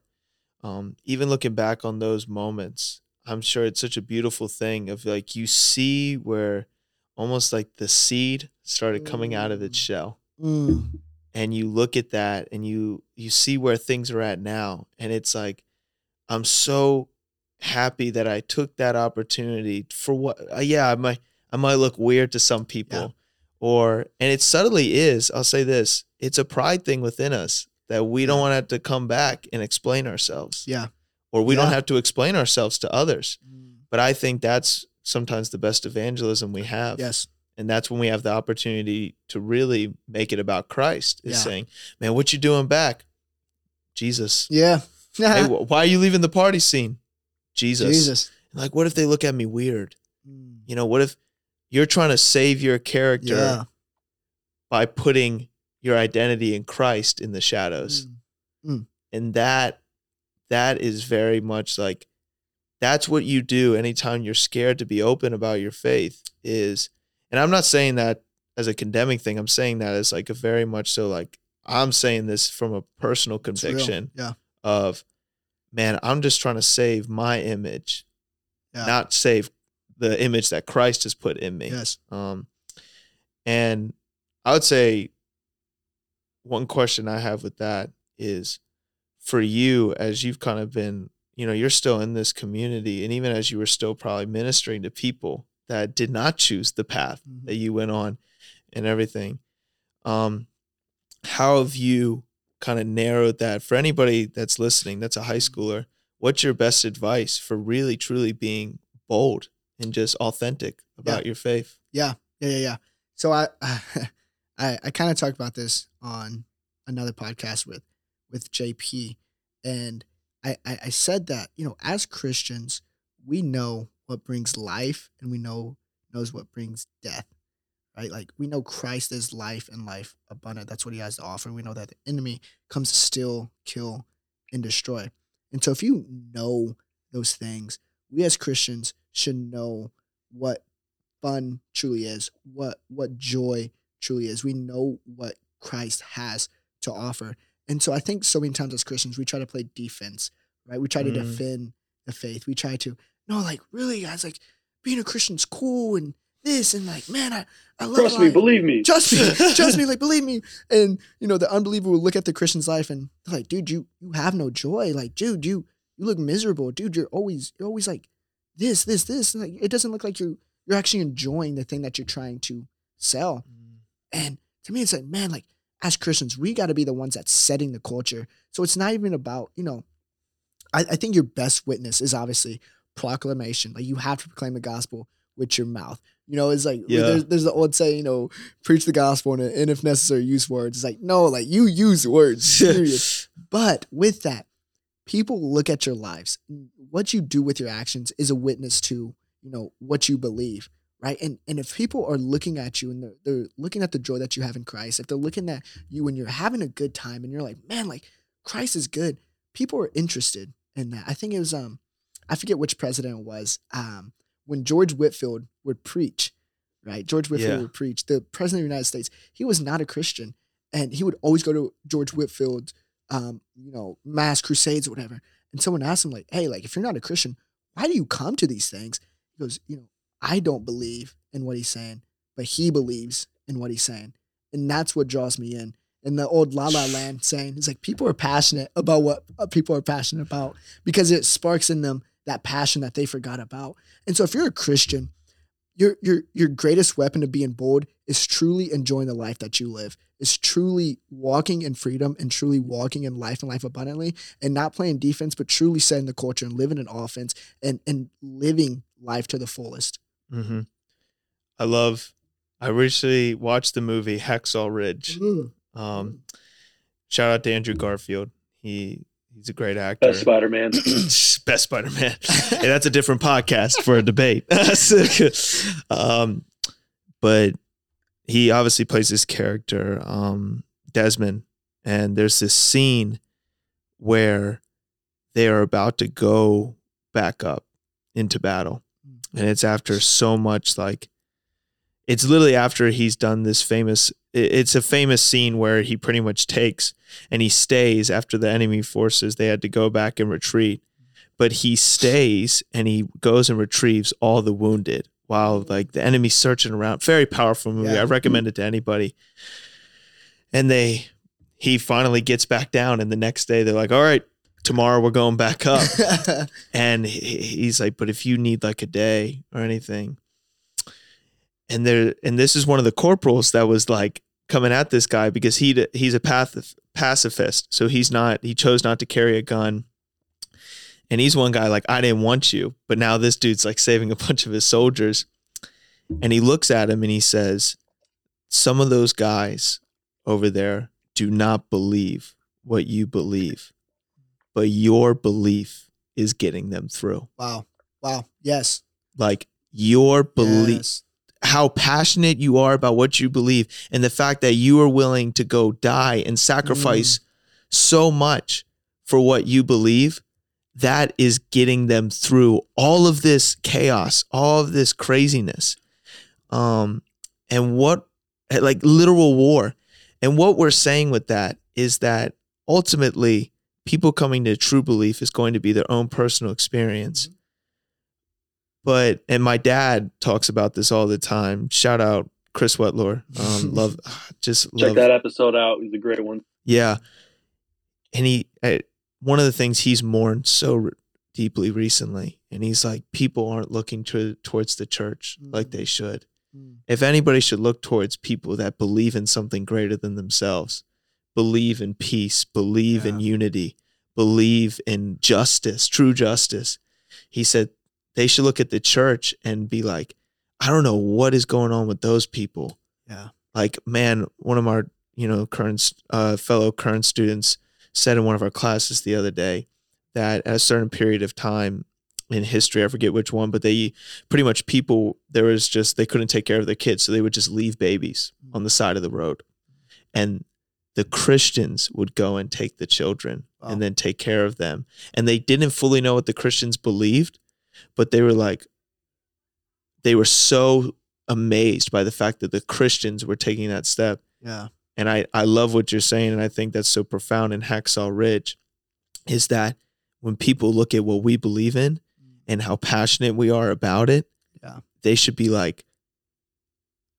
um even looking back on those moments i'm sure it's such a beautiful thing of like you see where almost like the seed started coming out of its Mm. shell Mm. and you look at that and you you see where things are at now and it's like i'm so happy that i took that opportunity for what uh, yeah i might i might look weird to some people or and it subtly is i'll say this it's a pride thing within us that we don't want to have to come back and explain ourselves Yeah. or we don't have to explain ourselves to others Mm. but i think that's sometimes the best evangelism we have Yes. and that's when we have the opportunity to really make it about Christ. Is Yeah. saying, "Man, what you doing back? Jesus. Yeah. <laughs> Hey, why are you leaving the party scene? Jesus. Jesus. Like, what if they look at me weird? Mm. You know, what if you're trying to save your character Yeah. by putting your identity in Christ in the shadows? Mm. And that that is very much like that's what you do anytime you're scared to be open about your faith is and I'm not saying that as a condemning thing. I'm saying that as like a very much so like I'm saying this from a personal conviction Yeah. of man, I'm just trying to save my image, Yeah. not save the image that Christ has put in me. Yes. Um, and I would say one question I have with that is for you, as you've kind of been, you know, you're still in this community, and even as you were still probably ministering to people that did not choose the path Mhm. that you went on and everything, um, how have you kind of narrowed that for anybody that's listening, that's a high schooler? What's your best advice for really, truly being bold and just authentic about your faith? Yeah, yeah, yeah. So I, <laughs> I, I kind of talked about this on another podcast with, with JP, and I, I, I said that you know, as Christians, we know what brings life, and we know knows what brings death, right? Like we know Christ is life and life abundant. That's what He has to offer. We know that the enemy comes to steal, kill, and destroy. And so, if you know those things, we as Christians should know what fun truly is, what what joy truly is. We know what Christ has to offer. And so I think so many times as Christians we try to play defense, right? We try to Mm. defend the faith. We try to no, like really guys, like being a Christian's cool and this and like, man, I, I love Trust me, life. believe me. Trust me, <laughs> trust me, like believe me. And you know, the unbeliever will look at the Christian's life and they're like, dude, you you have no joy. Like, dude, you you look miserable. Dude, you're always you're always like this, this, this. And, like it doesn't look like you're you're actually enjoying the thing that you're trying to sell. Mm. And to me, it's like, man, like as Christians, we got to be the ones that's setting the culture. So it's not even about, you know, I, I think your best witness is obviously proclamation. Like you have to proclaim the gospel with your mouth. You know, it's like Yeah. there's, there's the old saying, you know, preach the gospel and, and if necessary, use words. It's like, no, like you use words. <laughs> But with that, people look at your lives. What you do with your actions is a witness to, you know, what you believe, right? And and if people are looking at you and they're, they're looking at the joy that you have in Christ, if they're looking at you and you're having a good time and you're like, man, like Christ is good, people are interested in that. I think it was um, I forget which president it was. Um, when George Whitefield would preach, right? George Whitefield Yeah. would preach. The president of the United States, he was not a Christian, and he would always go to George Whitefield's, um, you know, mass crusades or whatever. And someone asked him like, "Hey, like if you're not a Christian, why do you come to these things?" He goes, "You know, I don't believe in what he's saying, but he believes in what he's saying, and that's what draws me in." And the old La La Land saying is like people are passionate about what uh, people are passionate about because it sparks in them that passion that they forgot about. And so if you're a Christian, your your your greatest weapon to being bold is truly enjoying the life that you live. Is truly walking in freedom and truly walking in life and life abundantly and not playing defense, but truly setting the culture and living in offense and and living life to the fullest. hmm I love. I recently watched the movie Hacksaw Ridge. Um, shout out to Andrew Garfield. He he's a great actor. Best Spider Man. <clears throat> Best Spider Man. hey, that's a different podcast for a debate. <laughs> um, but he obviously plays this character, um, Desmond, and there's this scene where they are about to go back up into battle. And it's after so much like it's literally after he's done this famous it's a famous scene where he pretty much takes and he stays after the enemy forces they had to go back and retreat. But he stays and he goes and retrieves all the wounded while like the enemy searching around. Very powerful movie. Yeah. i recommend it to anybody. And they he finally gets back down and the next day they're like all right tomorrow we're going back up. <laughs> And he's like, but if you need like a day or anything, and there, and this is one of the corporals that was like coming at this guy because he he's a path, pacifist, so he's not he chose not to carry a gun, and he's one guy like I didn't want you, but now this dude's like saving a bunch of his soldiers, and he looks at him and he says, some of those guys over there do not believe what you believe, but your belief is getting them through. wow. Wow. Yes. Like your belief, Yes. How passionate you are about what you believe, and the fact that you are willing to go die and sacrifice so much for what you believe, that is getting them through all of this chaos, all of this craziness. Um, and what, like literal war. And what we're saying with that is that ultimately, people coming to true belief is going to be their own personal experience. But and my dad talks about this all the time. Shout out Chris Wetler. Um, <laughs> love, just Check love that episode out. It was a great one. yeah. And he, I, one of the things he's mourned so re- deeply recently, and he's like, people aren't looking to, towards the church like Mm. they should. Mm. If anybody should look towards people that believe in something greater than themselves, believe in peace, believe in unity, believe in justice, true justice. He said they should look at the church and be like, I don't know what is going on with those people Yeah. like man one of our you know current uh, fellow current students said in one of our classes the other day that at a certain period of time in history i forget which one but they pretty much people there was just they couldn't take care of their kids so they would just leave babies on the side of the road and the christians would go and take the children Wow. and then take care of them and they didn't fully know what the christians believed but they were like they were so amazed by the fact that the Christians were taking that step. Yeah. And I, I love what you're saying. And I think that's so profound in Hacksaw Ridge is that when people look at what we believe in mm. and how passionate we are about it, Yeah. they should be like,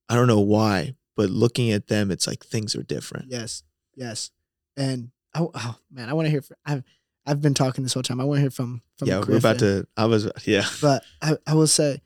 I don't know why, but looking at them, it's like things are different. Yes. Yes. And oh, oh man, I want to hear. From, I've I've been talking this whole time. I want to hear from from yeah, we're about to, I was, yeah. <laughs> But I, I will say,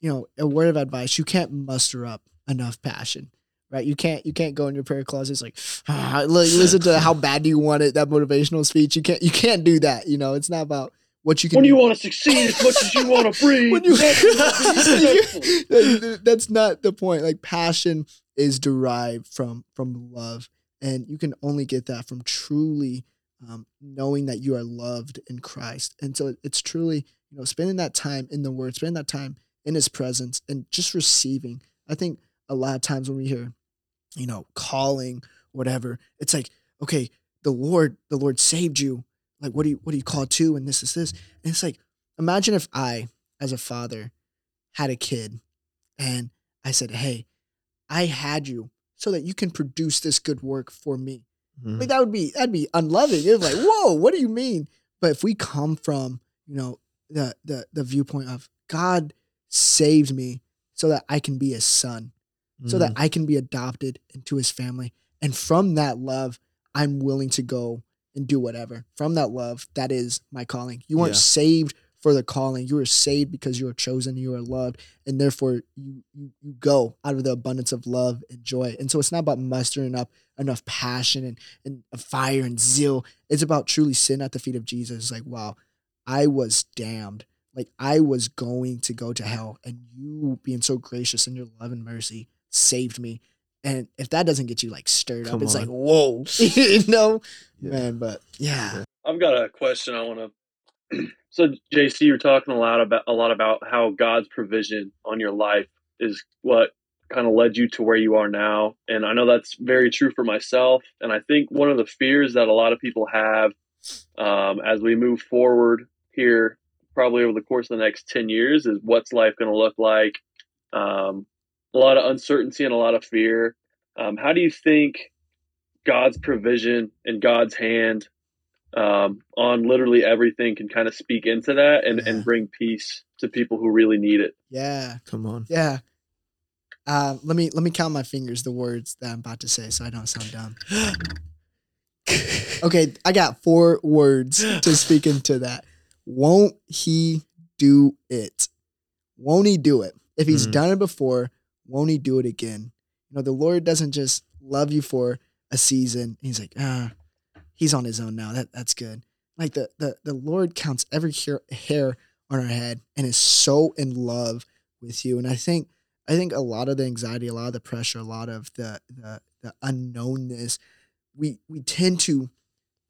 you know, a word of advice: you can't muster up enough passion, right? You can't you can't go in your prayer closet like <sighs> ah, <laughs> listen to how bad do you want it that motivational speech. You can't you can't do that. You know, it's not about what you can. When do. you want to succeed as much as you want to <laughs> breathe. When you- that's what be successful. that's not the point. Like passion is derived from from love, and you can only get that from truly um, knowing that you are loved in Christ. And so it's truly you know spending that time in the Word, spending that time in His presence, and just receiving. I think a lot of times when we hear, you know, calling, whatever, it's like okay, the Lord, the Lord saved you. Like what do you what do you call to? And this is this. And it's like imagine if I, as a father, had a kid and I said, Hey, I had you so that you can produce this good work for me. Mhm. Like that would be that'd be unloving. It'd like, whoa, what do you mean? But if we come from, you know, the the the viewpoint of God saved me so that I can be his son, so that Mhm. I can be adopted into his family. And from that love, I'm willing to go and do whatever. From that love, that is my calling. You weren't Yeah. saved for the calling. You were saved because you were chosen, you are loved, and therefore you, you you go out of the abundance of love and joy. And so it's not about mustering up enough passion and, and fire and zeal. It's about truly sitting at the feet of Jesus. It's like, wow, I was damned. Like I was going to go to hell, and you being so gracious in your love and mercy saved me. And if that doesn't get you like stirred Come up, it's on. like, whoa, <laughs> you know, Yeah. man. But yeah, I've got a question I want <clears throat> to. so, JC, you're talking a lot about a lot about how God's provision on your life is what kind of led you to where you are now, and I know that's very true for myself. And I think one of the fears that a lot of people have um, as we move forward here, probably over the course of the next 10 years, is what's life going to look like? Um, a lot of uncertainty and a lot of fear. Um, how do you think God's provision and God's hand um, on literally everything can kind of speak into that and, Yeah. and bring peace to people who really need it? Yeah. Come on. Yeah. Uh, let me let me count my fingers the words that I'm about to say so I don't sound dumb. <gasps> Okay, I got four words to speak into that. Won't he do it? Won't he do it? If he's Mhm. done it before, won't he do it again? You know, the Lord doesn't just love you for a season. He's like, ah, he's on his own now. That that's good. Like the the the Lord counts every hair, hair on our head and is so in love with you. And I think I think a lot of the anxiety, a lot of the pressure, a lot of the the the unknownness, we we tend to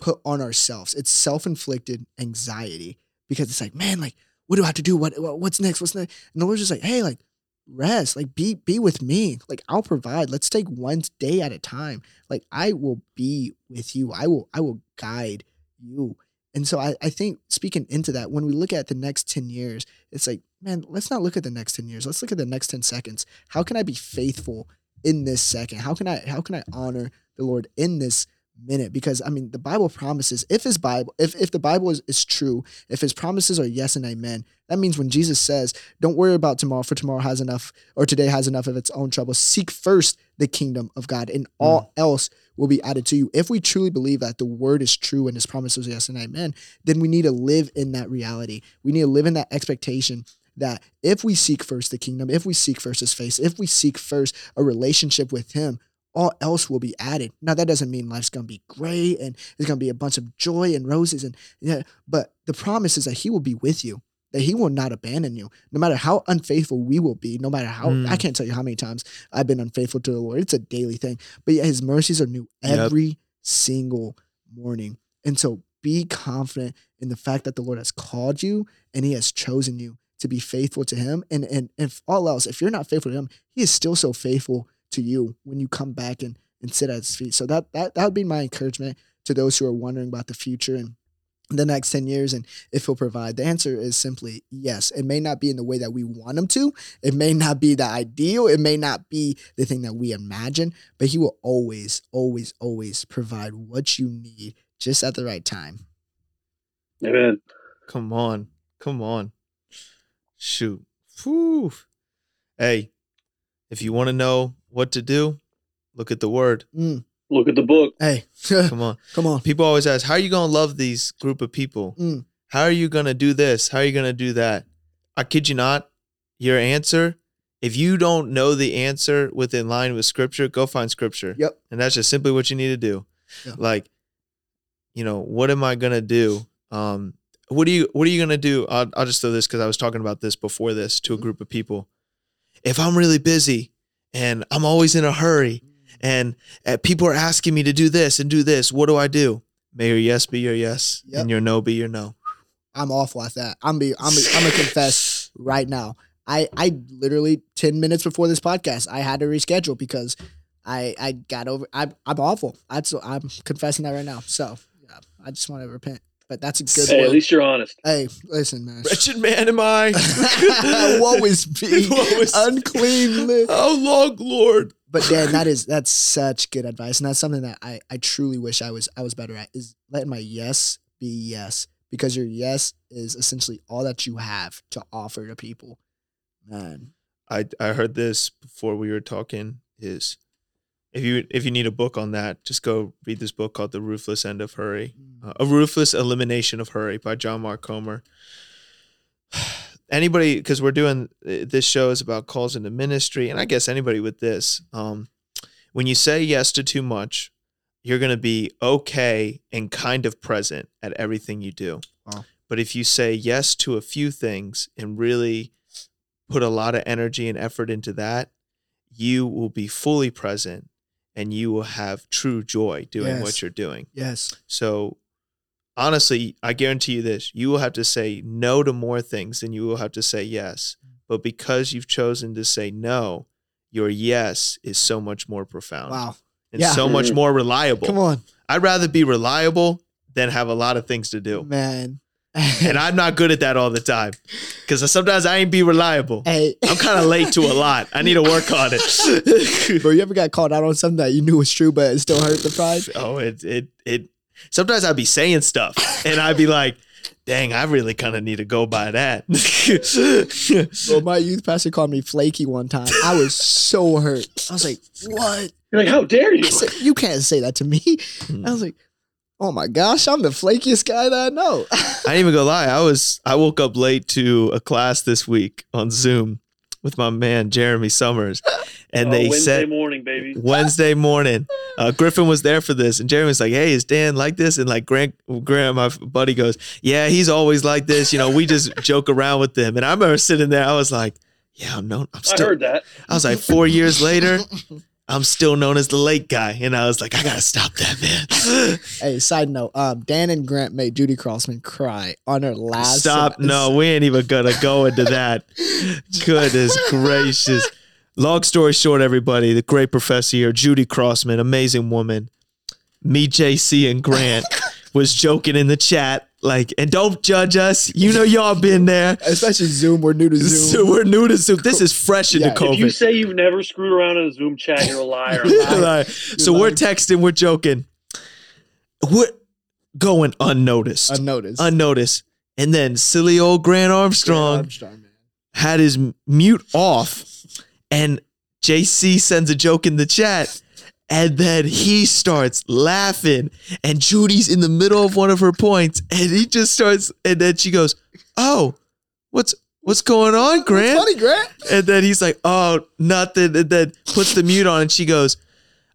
put on ourselves. It's self-inflicted anxiety because it's like, man, like, what do I have to do? What, what what's next? What's next? And the Lord's just like, hey, like, rest, like, be be with me. Like, I'll provide. Let's take one day at a time. Like, I will be with you. I will I will guide you. And so I, I think speaking into that, when we look at the next 10 years, it's like, man, let's not look at the next 10 years. Let's look at the next 10 seconds. How can I be faithful in this second? How can I how can I honor the Lord in this minute? Because I mean the Bible promises if his Bible, if if the Bible is, is true, if his promises are yes and amen, that means when Jesus says, Don't worry about tomorrow, for tomorrow has enough, or today has enough of its own trouble. Seek first the kingdom of God, and hmm. all else will be added to you. If we truly believe that the word is true and his promises are yes and amen, then we need to live in that reality. We need to live in that expectation that if we seek first the kingdom, if we seek first his face, if we seek first a relationship with him, all else will be added. Now that doesn't mean life's gonna be great and there's gonna be a bunch of joy and roses and yeah, but the promise is that he will be with you, that he will not abandon you, no matter how unfaithful we will be, no matter how Mm. I can't tell you how many times I've been unfaithful to the Lord. It's a daily thing. But yet his mercies are new Yep. every single morning. And so be confident in the fact that the Lord has called you and he has chosen you to be faithful to him. And and if all else, if you're not faithful to him, he is still so faithful to you when you come back and, and sit at his feet. So that that that would be my encouragement to those who are wondering about the future and the next 10 years and if he'll provide. The answer is simply yes. It may not be in the way that we want him to. It may not be the ideal. It may not be the thing that we imagine, but he will always, always, always provide what you need just at the right time. Amen. Come on. Come on. Shoot. Whew. Hey, if you want to know what to do, look at the word. Mm. Look at the book. Hey, <laughs> Come on. come on. People always ask, how are you going to love these group of people? Mm. How are you going to do this? How are you going to do that? I kid you not. Your answer, if you don't know the answer within line with scripture, go find scripture. Yep. And that's just simply what you need to do. Yeah. Like, you know, what am I going to do? Um, what are you what are you going to do? I'll, I'll just throw this because I was talking about this before this to a Mhm. group of people. If I'm really busy and I'm always in a hurry and uh, people are asking me to do this and do this, what do I do? May your yes be your yes Yep. and your no be your no. I'm awful at that. I'm be I'm be, I'm gonna confess right now. I I literally ten minutes before this podcast, I had to reschedule because I I got over. I I'm awful. That's I'm confessing that right now. So yeah, I just want to repent. But that's a good Hey, at least you're honest. Hey, listen, man. Wretched man am I. <laughs> <laughs> Woe is me, <laughs> Woe is- unclean lips. How long, Lord? But Dan, that is that's such good advice, and that's something that I I truly wish I was I was better at is letting my yes be yes because your yes is essentially all that you have to offer to people. Man, I I heard this before we were talking. Is if you if you need a book on that, just go read this book called The Ruthless End of Hurry, uh, A Ruthless Elimination of Hurry by John Mark Comer. <sighs> Anybody, because we're doing uh, this show is about calls into ministry, and I guess anybody with this, um, when you say yes to too much, you're going to be okay and kind of present at everything you do. Wow. But if you say yes to a few things and really put a lot of energy and effort into that, you will be fully present and you will have true joy doing Yes. what you're doing. yes, So honestly, I guarantee you this, you will have to say no to more things than you will have to say yes. Mm. But because you've chosen to say no, your yes is so much more profound wow, and Yeah. so much more reliable. come on, I'd rather be reliable than have a lot of things to do. Man. And I'm not good at that all the time because sometimes I ain't be reliable. hey, I'm kind of late to a lot. I need to work on it. <laughs> bro, you ever got called out on something that you knew was true, but it still hurt the pride? <laughs> oh, it it it. Sometimes I'd be saying stuff and I'd be like, "Dang, I really kind of need to go by that." Bro, my youth pastor called me flaky one time. I was so hurt. I was like, what? You're like, how dare you? I said, you can't say that to me. Hmm. I was like, oh my gosh, I'm the flakiest guy that I know. <laughs> I ain't even gonna lie. I was I woke up late to a class this week on Zoom with my man Jeremy Summers, <laughs> and Oh, they Wednesday said morning, baby. <laughs> Wednesday morning. Uh, Griffin was there for this, and Jeremy was like, "Hey, is Dan like this?" And like Grant, Grant, my buddy, goes, "Yeah, he's always like this. You know, we just joke around with him." And I remember sitting there, I was like, "Yeah, I'm known. I'm I still." heard that. I was like, four years later, I'm still known as the late guy, and I was like, I gotta stop that, man. <gasps> hey, side note, um, Dan and Grant made Judy Crossman cry on her last. Stop. No, we ain't even gonna go into that. <laughs> Goodness gracious. Long story short, everybody, the great professor here, Judy Crossman, amazing woman. Me, JC, and Grant <laughs> was joking in the chat, like, and don't judge us. You know y'all been there. <laughs> Especially Zoom. We're new to So Zoom. we're new to Zoom. This is fresh into Yeah, if COVID. If you say you've never screwed around in a Zoom chat, you're a liar. <laughs> Like, so we're texting, we're joking. We're going unnoticed. Unnoticed. unnoticed. And then silly old Grant Armstrong Armstrong, man. had his mute off, and JC sends a joke in the chat. And then he starts laughing, and Judy's in the middle of one of her points, and he just starts. And then she goes, "Oh, what's what's going on, Grant?" Funny, Grant. And then he's like, "Oh, nothing." And then puts the mute on, and she goes,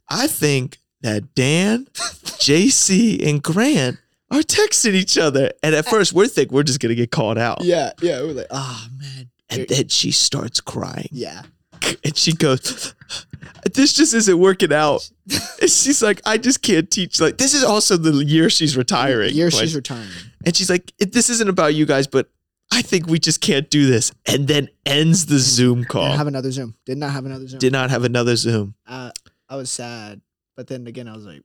"I think that Dan, <laughs> JC, and Grant are texting each other." And at first, we're think we're just gonna get called out. Yeah, yeah. We're like, oh man. And then she starts crying, Yeah. <laughs> and she goes, "This just isn't working out." <laughs> And she's like, "I just can't teach." Like, this is also the year she's retiring. Year Like, she's retiring. and she's like, "This isn't about you guys, but." I think we just can't do this. And then ends the Zoom Didn't call. have another Zoom. Did not have another Zoom. Did not have another Zoom. uh, I was sad, but then again, I was like,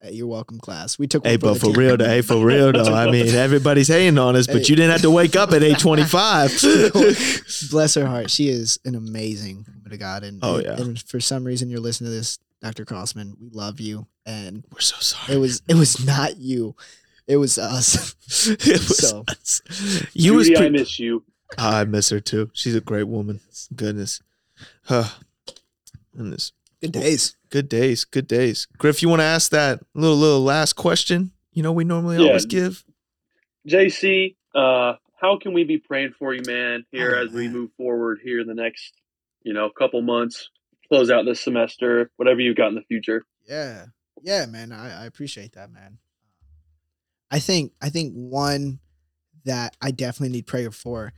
hey, "You're welcome, class." We took. Hey, one but the for real, though, hey, for real though. I mean, <laughs> everybody's hating on us, but Hey. you didn't have to wake up at eight twenty-five. <laughs> Bless her heart. She is an amazing woman of God, and Oh, yeah. and for some reason, you're listening to this, Dr. Crossman. We love you, and We're so sorry. it was it was not you, it was us. <laughs> it was so- us. You was. Judy, I miss you. Ah, I miss her too. She's a great woman. Goodness. Huh. Goodness. Good days. Good days. Good days. Griff, you want to ask that little little last question? You know we normally Yeah. always give. JC, uh, how can we be praying for you, man, here Oh, as we move forward here in the next, you know, couple months, close out this semester, whatever you've got in the future? Yeah, yeah, man. I, I appreciate that, man. I think I think one that I definitely need prayer for,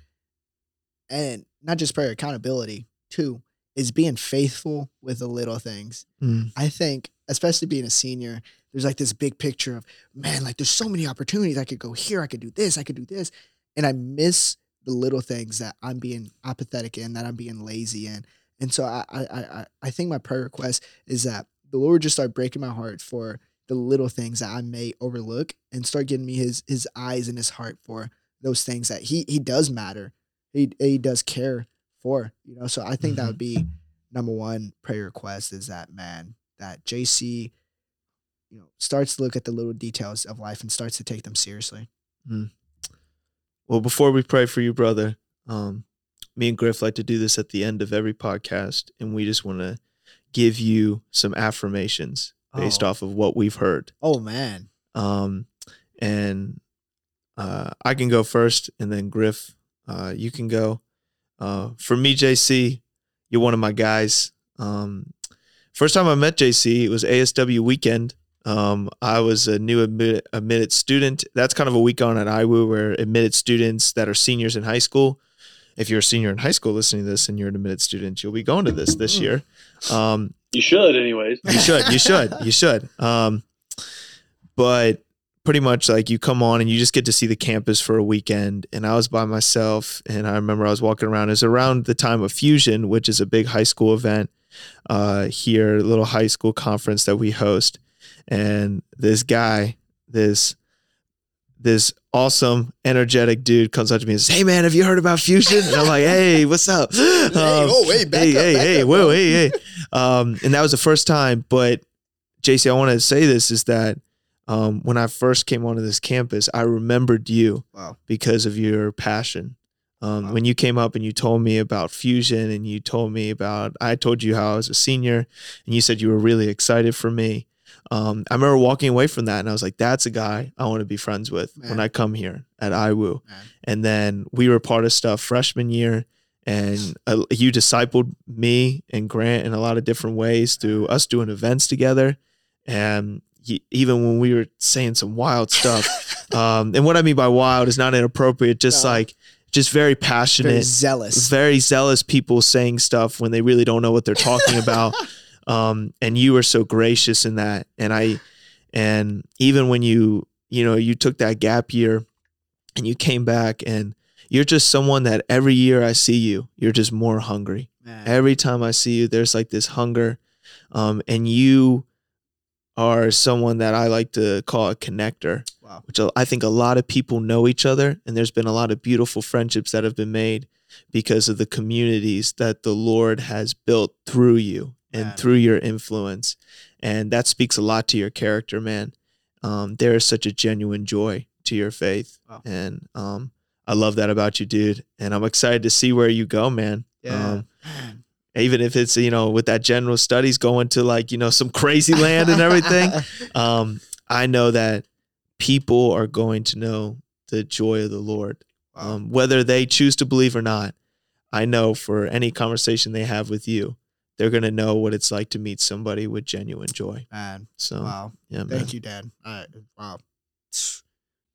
and not just prayer, accountability too, is being faithful with the little things. Mm. I think, especially being a senior, there's like this big picture of man, like there's so many opportunities. I could go here, I could do this, I could do this, and I miss the little things that I'm being apathetic in, that I'm being lazy in. And so I I I I think my prayer request is that the Lord just start breaking my heart for the little things that I may overlook and start giving me his his eyes and his heart for those things that he he does matter. He he does care for, you know. So I think that Mhm. would be number one prayer request is that man, that JC, you know, starts to look at the little details of life and starts to take them seriously. Well, before we pray for you, brother, um, me and Griff like to do this at the end of every podcast, and we just want to give you some affirmations based Oh. off of what we've heard. Oh man. Um, and uh, I can go first, and then Griff, uh, you can go. Uh, for me, JC, you're one of my guys. Um, first time I met JC, it was ASW weekend. Um, I was a new admit, admitted student. That's kind of a week on at IWU where admitted students that are seniors in high school. If you're a senior in high school listening to this and you're an admitted student, you'll be going to this this year. Um, You should, anyways. you should. You should. You should. <laughs> Um, but pretty much like you come on and you just get to see the campus for a weekend. And I was by myself, and I remember I was walking around. It was around the time of Fusion, which is a big high school event uh, here, a little high school conference that we host. And this guy, this this awesome, energetic dude comes up to me and says, "Hey, man, have you heard about fusion?" And I'm like, <laughs> "Hey, what's up?" Um, oh, wait, back hey, up, hey, back hey, up, whoa, hey, hey. Um, and that was the first time. But JC, I want to say this is that um, when I first came onto this campus, I remembered you Wow. because of your passion. Um, Wow. When you came up and you told me about fusion, and you told me about, I told you how I was a senior, and you said you were really excited for me. Um, I remember walking away from that, and I was like, "That's a guy I want to be friends with when I come here at IWU." Man. And then we were part of stuff freshman year, and uh, you discipled me and Grant in a lot of different ways through us doing events together, and even when we were saying some wild stuff. <laughs> um, and what I mean by wild is not inappropriate, just No. like just very passionate, Very zealous. very zealous people saying stuff when they really don't know what they're talking <laughs> about. Um, and you were so gracious in that. And I, and even when you, you know, you took that gap year and you came back and you're just someone that every year I see you, you're just more hungry. Man. Every time I see you, there's like this hunger. Um, and you are someone that I like to call a connector Wow. which I think a lot of people know each other, and there's been a lot of beautiful friendships that have been made because of the communities that the Lord has built through you and Man. through your influence, and that speaks a lot to your character, man. Um, there is such a genuine joy to your faith, Wow. and um, I love that about you, dude. And I'm excited to see where you go, man. Yeah. Um, even if it's you know with that general studies going to like you know some crazy land and everything <laughs> um, I know that people are going to know the joy of the Lord, um, whether they choose to believe or not. I know for any conversation they have with you, they're going to know what it's like to meet somebody with genuine joy. man. So, Wow. yeah, man. Thank you, Dad. All right. Wow.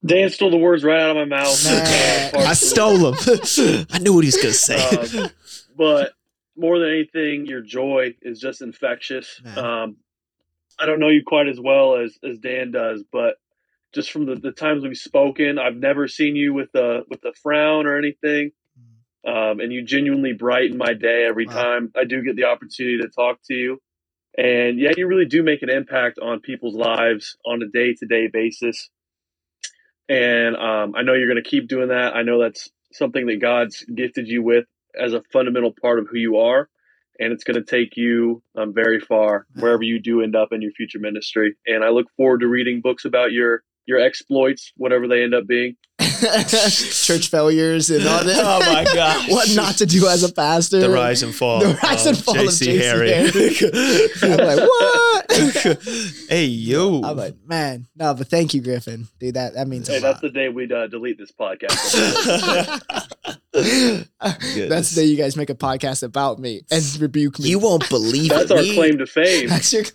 Dan stole the words right out of my mouth. <laughs> Man. <laughs> Uh, I stole them. I knew what he was going to say. Um, but more than anything, your joy is just infectious. Um, I don't know you quite as well as as Dan does, but just from the, the times we've spoken, I've never seen you with a with a frown or anything. Um, and you genuinely brighten my day every Wow. time I do get the opportunity to talk to you. And yeah, you really do make an impact on people's lives on a day to day basis. And um, I know you're going to keep doing that. I know that's something that God's gifted you with as a fundamental part of who you are. And it's going to take you um, very far wherever you do end up in your future ministry. And I look forward to reading books about your your exploits, whatever they end up being. <laughs> Church failures and all that. Oh my God! <laughs> what not to do as a pastor. the rise and fall. The rise and of fall of JC JC Harry. <laughs> I'm like, what? hey, yo. I'm like, man, no, but thank you, Griffin. Dude, that, that means Hey, a that's lot. the day we'd uh, delete this podcast. <laughs> that's the day you guys make a podcast about me and rebuke me. you won't believe that's it. our We- claim to fame. That's your-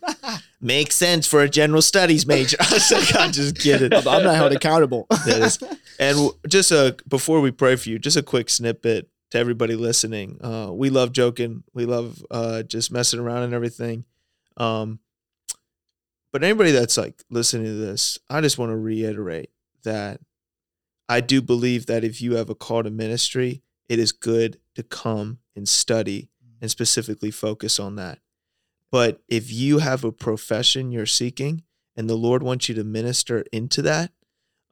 Makes sense for a general studies major. I was like, I'm just kidding. I'm not held accountable. <laughs> That is- And just a before we pray for you, just a quick snippet to everybody listening. Uh, we love joking. We love uh, just messing around and everything. Um, but anybody that's like listening to this, I just want to reiterate that I do believe that if you have a call to ministry, it is good to come and study and specifically focus on that. But if you have a profession you're seeking and the Lord wants you to minister into that,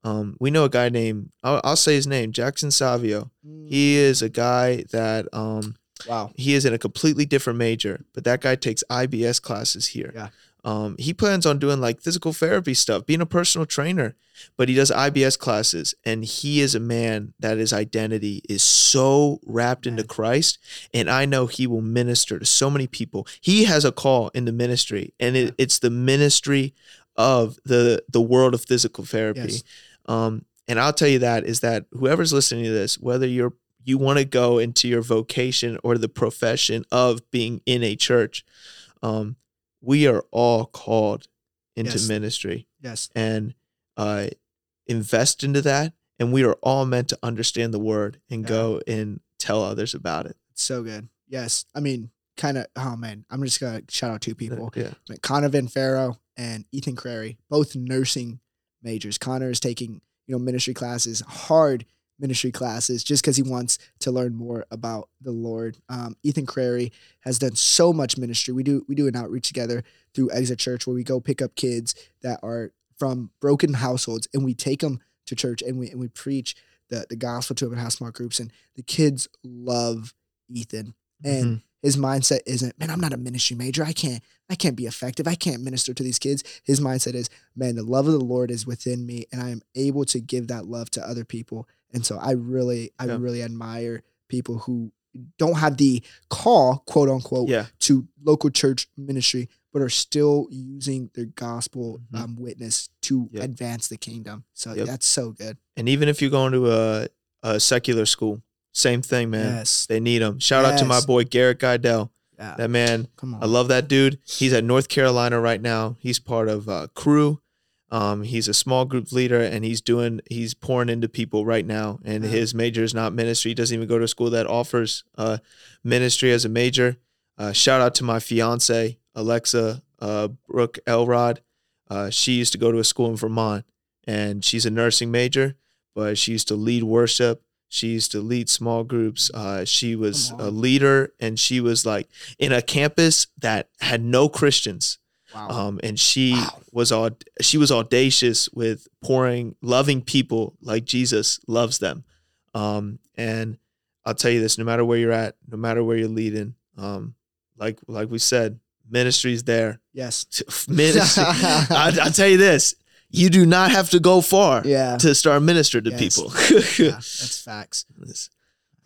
um, we know a guy named, I'll, I'll say his name, Jackson Savio. He is a guy that um, wow. he is in a completely different major, but that guy takes IBS classes here. Yeah. Um, he plans on doing like physical therapy stuff, being a personal trainer, but he does IBS classes, and he is a man that his identity is so wrapped into Christ, and I know he will minister to so many people. He has a call in the ministry, and it, it's the ministry of the the world of physical therapy. Yes. Um, and I'll tell you that is that whoever's listening to this, whether you're you want to go into your vocation or the profession of being in a church, um, we are all called into Yes. ministry Yes. and uh, invest into that. And we are all meant to understand the word and Yeah. go and tell others about it. So good. Yes. I mean, kind of, oh man, I'm just going to shout out two people. Yeah. I mean, Connor Van Farrow and Ethan Crary, both nursing majors. Connor is taking, you know, ministry classes, hard ministry classes, just because he wants to learn more about the Lord. Um, Ethan Crary has done so much ministry. We do we do an outreach together through Exit Church where we go pick up kids that are from broken households and we take them to church and we and we preach the the gospel to them and have small groups and the kids love Ethan and Mhm. His mindset isn't man I'm not a ministry major I can't I can't be effective I can't minister to these kids his mindset is man the love of the Lord is within me and I am able to give that love to other people and so I really I Yeah. really admire people who don't have the call quote unquote Yeah. to local church ministry, but are still using their gospel Mhm. um, witness to Yep. advance the kingdom. So Yep. that's so good. And even if you're going to a, a secular school, same thing, man. Yes. They need them. Shout out to my boy Garrett Guidell. Yeah. That man, Come on. I love that dude. He's at North Carolina right now. He's part of uh, Cru. Um, he's a small group leader, and he's doing he's pouring into people right now. And Yeah. his major is not ministry. He doesn't even go to a school that offers uh, ministry as a major. Uh, shout out to my fiance Alexa uh, Brooke Elrod. Uh, she used to go to a school in Vermont, and she's a nursing major, but she used to lead worship. She used to lead small groups. Uh, she was a leader, and she was like in a campus that had no Christians. wow. Um, and she Wow. was all she was audacious with pouring, loving people like Jesus loves them. Um, and I'll tell you this: no matter where you're at, no matter where you're leading, um, like like we said, ministry's there. yes. Ministry. <laughs> I, I'll tell you this: you do not have to go far Yeah. to start minister to Yes. people. <laughs> yeah. That's facts.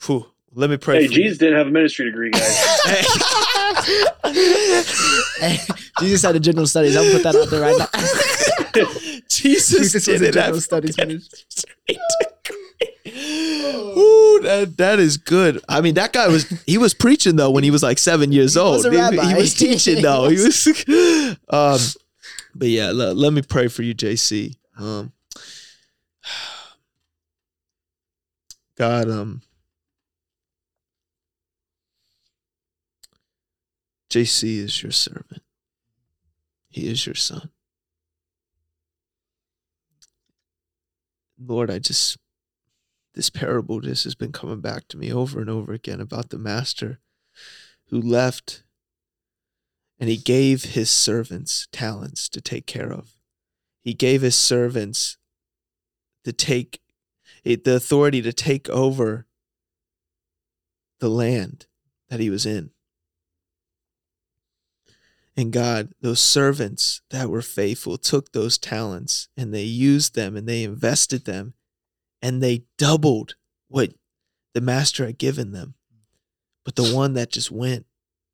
Whew. Let me pray. Hey, for you. Jesus didn't have a ministry degree, guys. <laughs> Hey. <laughs> Hey, Jesus had a general studies. I'll put that out there right now. Jesus, Jesus did a it general have studies ministry. Ooh, that, that is good. I mean, that guy was he was preaching though when he was like seven years He old. was a He- He, was teaching though. He was. um, but yeah, let, let me pray for you, JC. Um, God, um, JC is your servant. He is your son. Lord, I just, this parable just has been coming back to me over and over again about the master who left and he gave his servants talents to take care of. He gave his servants to take eh, the authority to take over the land that he was in. And God, those servants that were faithful took those talents and they used them and they invested them and they doubled what the master had given them. But the one that just went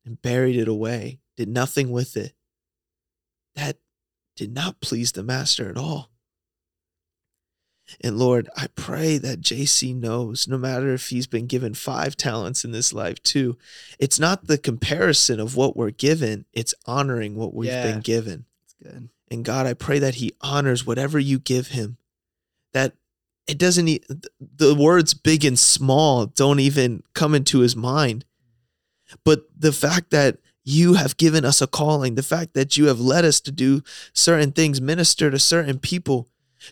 and buried it away, did nothing with it, that did not please the master at all. And Lord, I pray that JC knows no matter if he's been given five talents in this life too, it's not the comparison of what we're given, it's honoring what we've Yeah. been given. That's good. And God, I pray that he honors whatever you give him. That it doesn't the words big and small don't even come into his mind. But the fact that you have given us a calling, the fact that you have led us to do certain things, minister to certain people,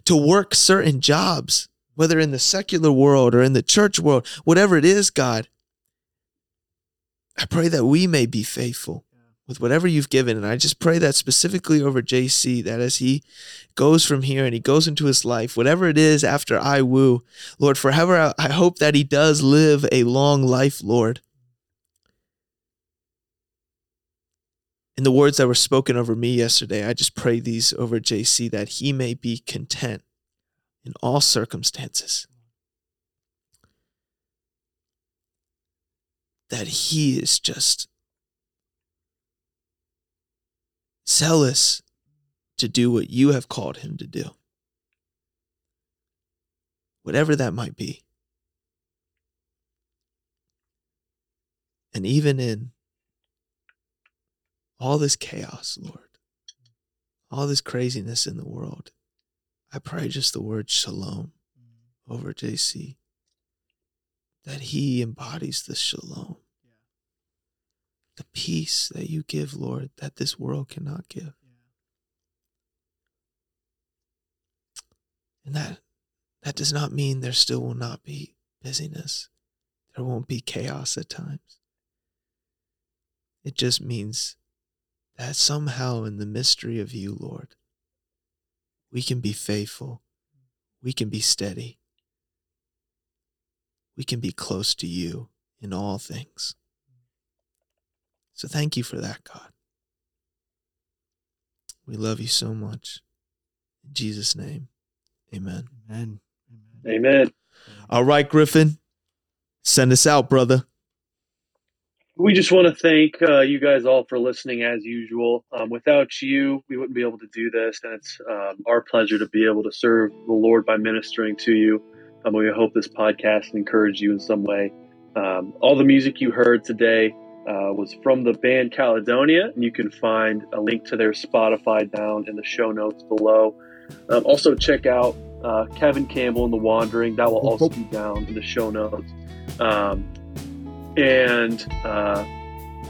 to work certain jobs, whether in the secular world or in the church world, whatever it is, God, I pray that we may be faithful with whatever you've given. And I just pray that specifically over JC, that as he goes from here and he goes into his life, whatever it is after I woo, Lord, forever, I hope that he does live a long life, Lord. In the words that were spoken over me yesterday, I just pray these over JC that he may be content in all circumstances. That he is just zealous to do what you have called him to do. Whatever that might be. And even in all this chaos, Lord, all this craziness in the world, I pray just the word shalom over JC, that he embodies the shalom, the peace that you give, Lord, that this world cannot give. And that that does not mean there still will not be busyness. There won't be chaos at times. It just means that somehow in the mystery of you, Lord, we can be faithful. we can be steady. We can be close to you in all things. So thank you for that, God. We love you so much. In Jesus' name, amen. Amen. Amen. All right, Griffin, send us out, brother. We just want to thank uh, you guys all for listening as usual. Um, without you, we wouldn't be able to do this, and it's um, our pleasure to be able to serve the Lord by ministering to you. Um, we hope this podcast encouraged you in some way. Um, all the music you heard today uh, was from the band Caledonia, and you can find a link to their Spotify down in the show notes below. Um, also, check out uh, Kevin Campbell and the Wandering. That will also be down in the show notes. Um, and uh,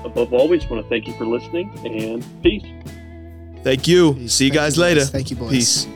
above all, we just want to thank you for listening and peace. Thank you. Peace. See you Thank guys you, later. Thank you, boys. Peace.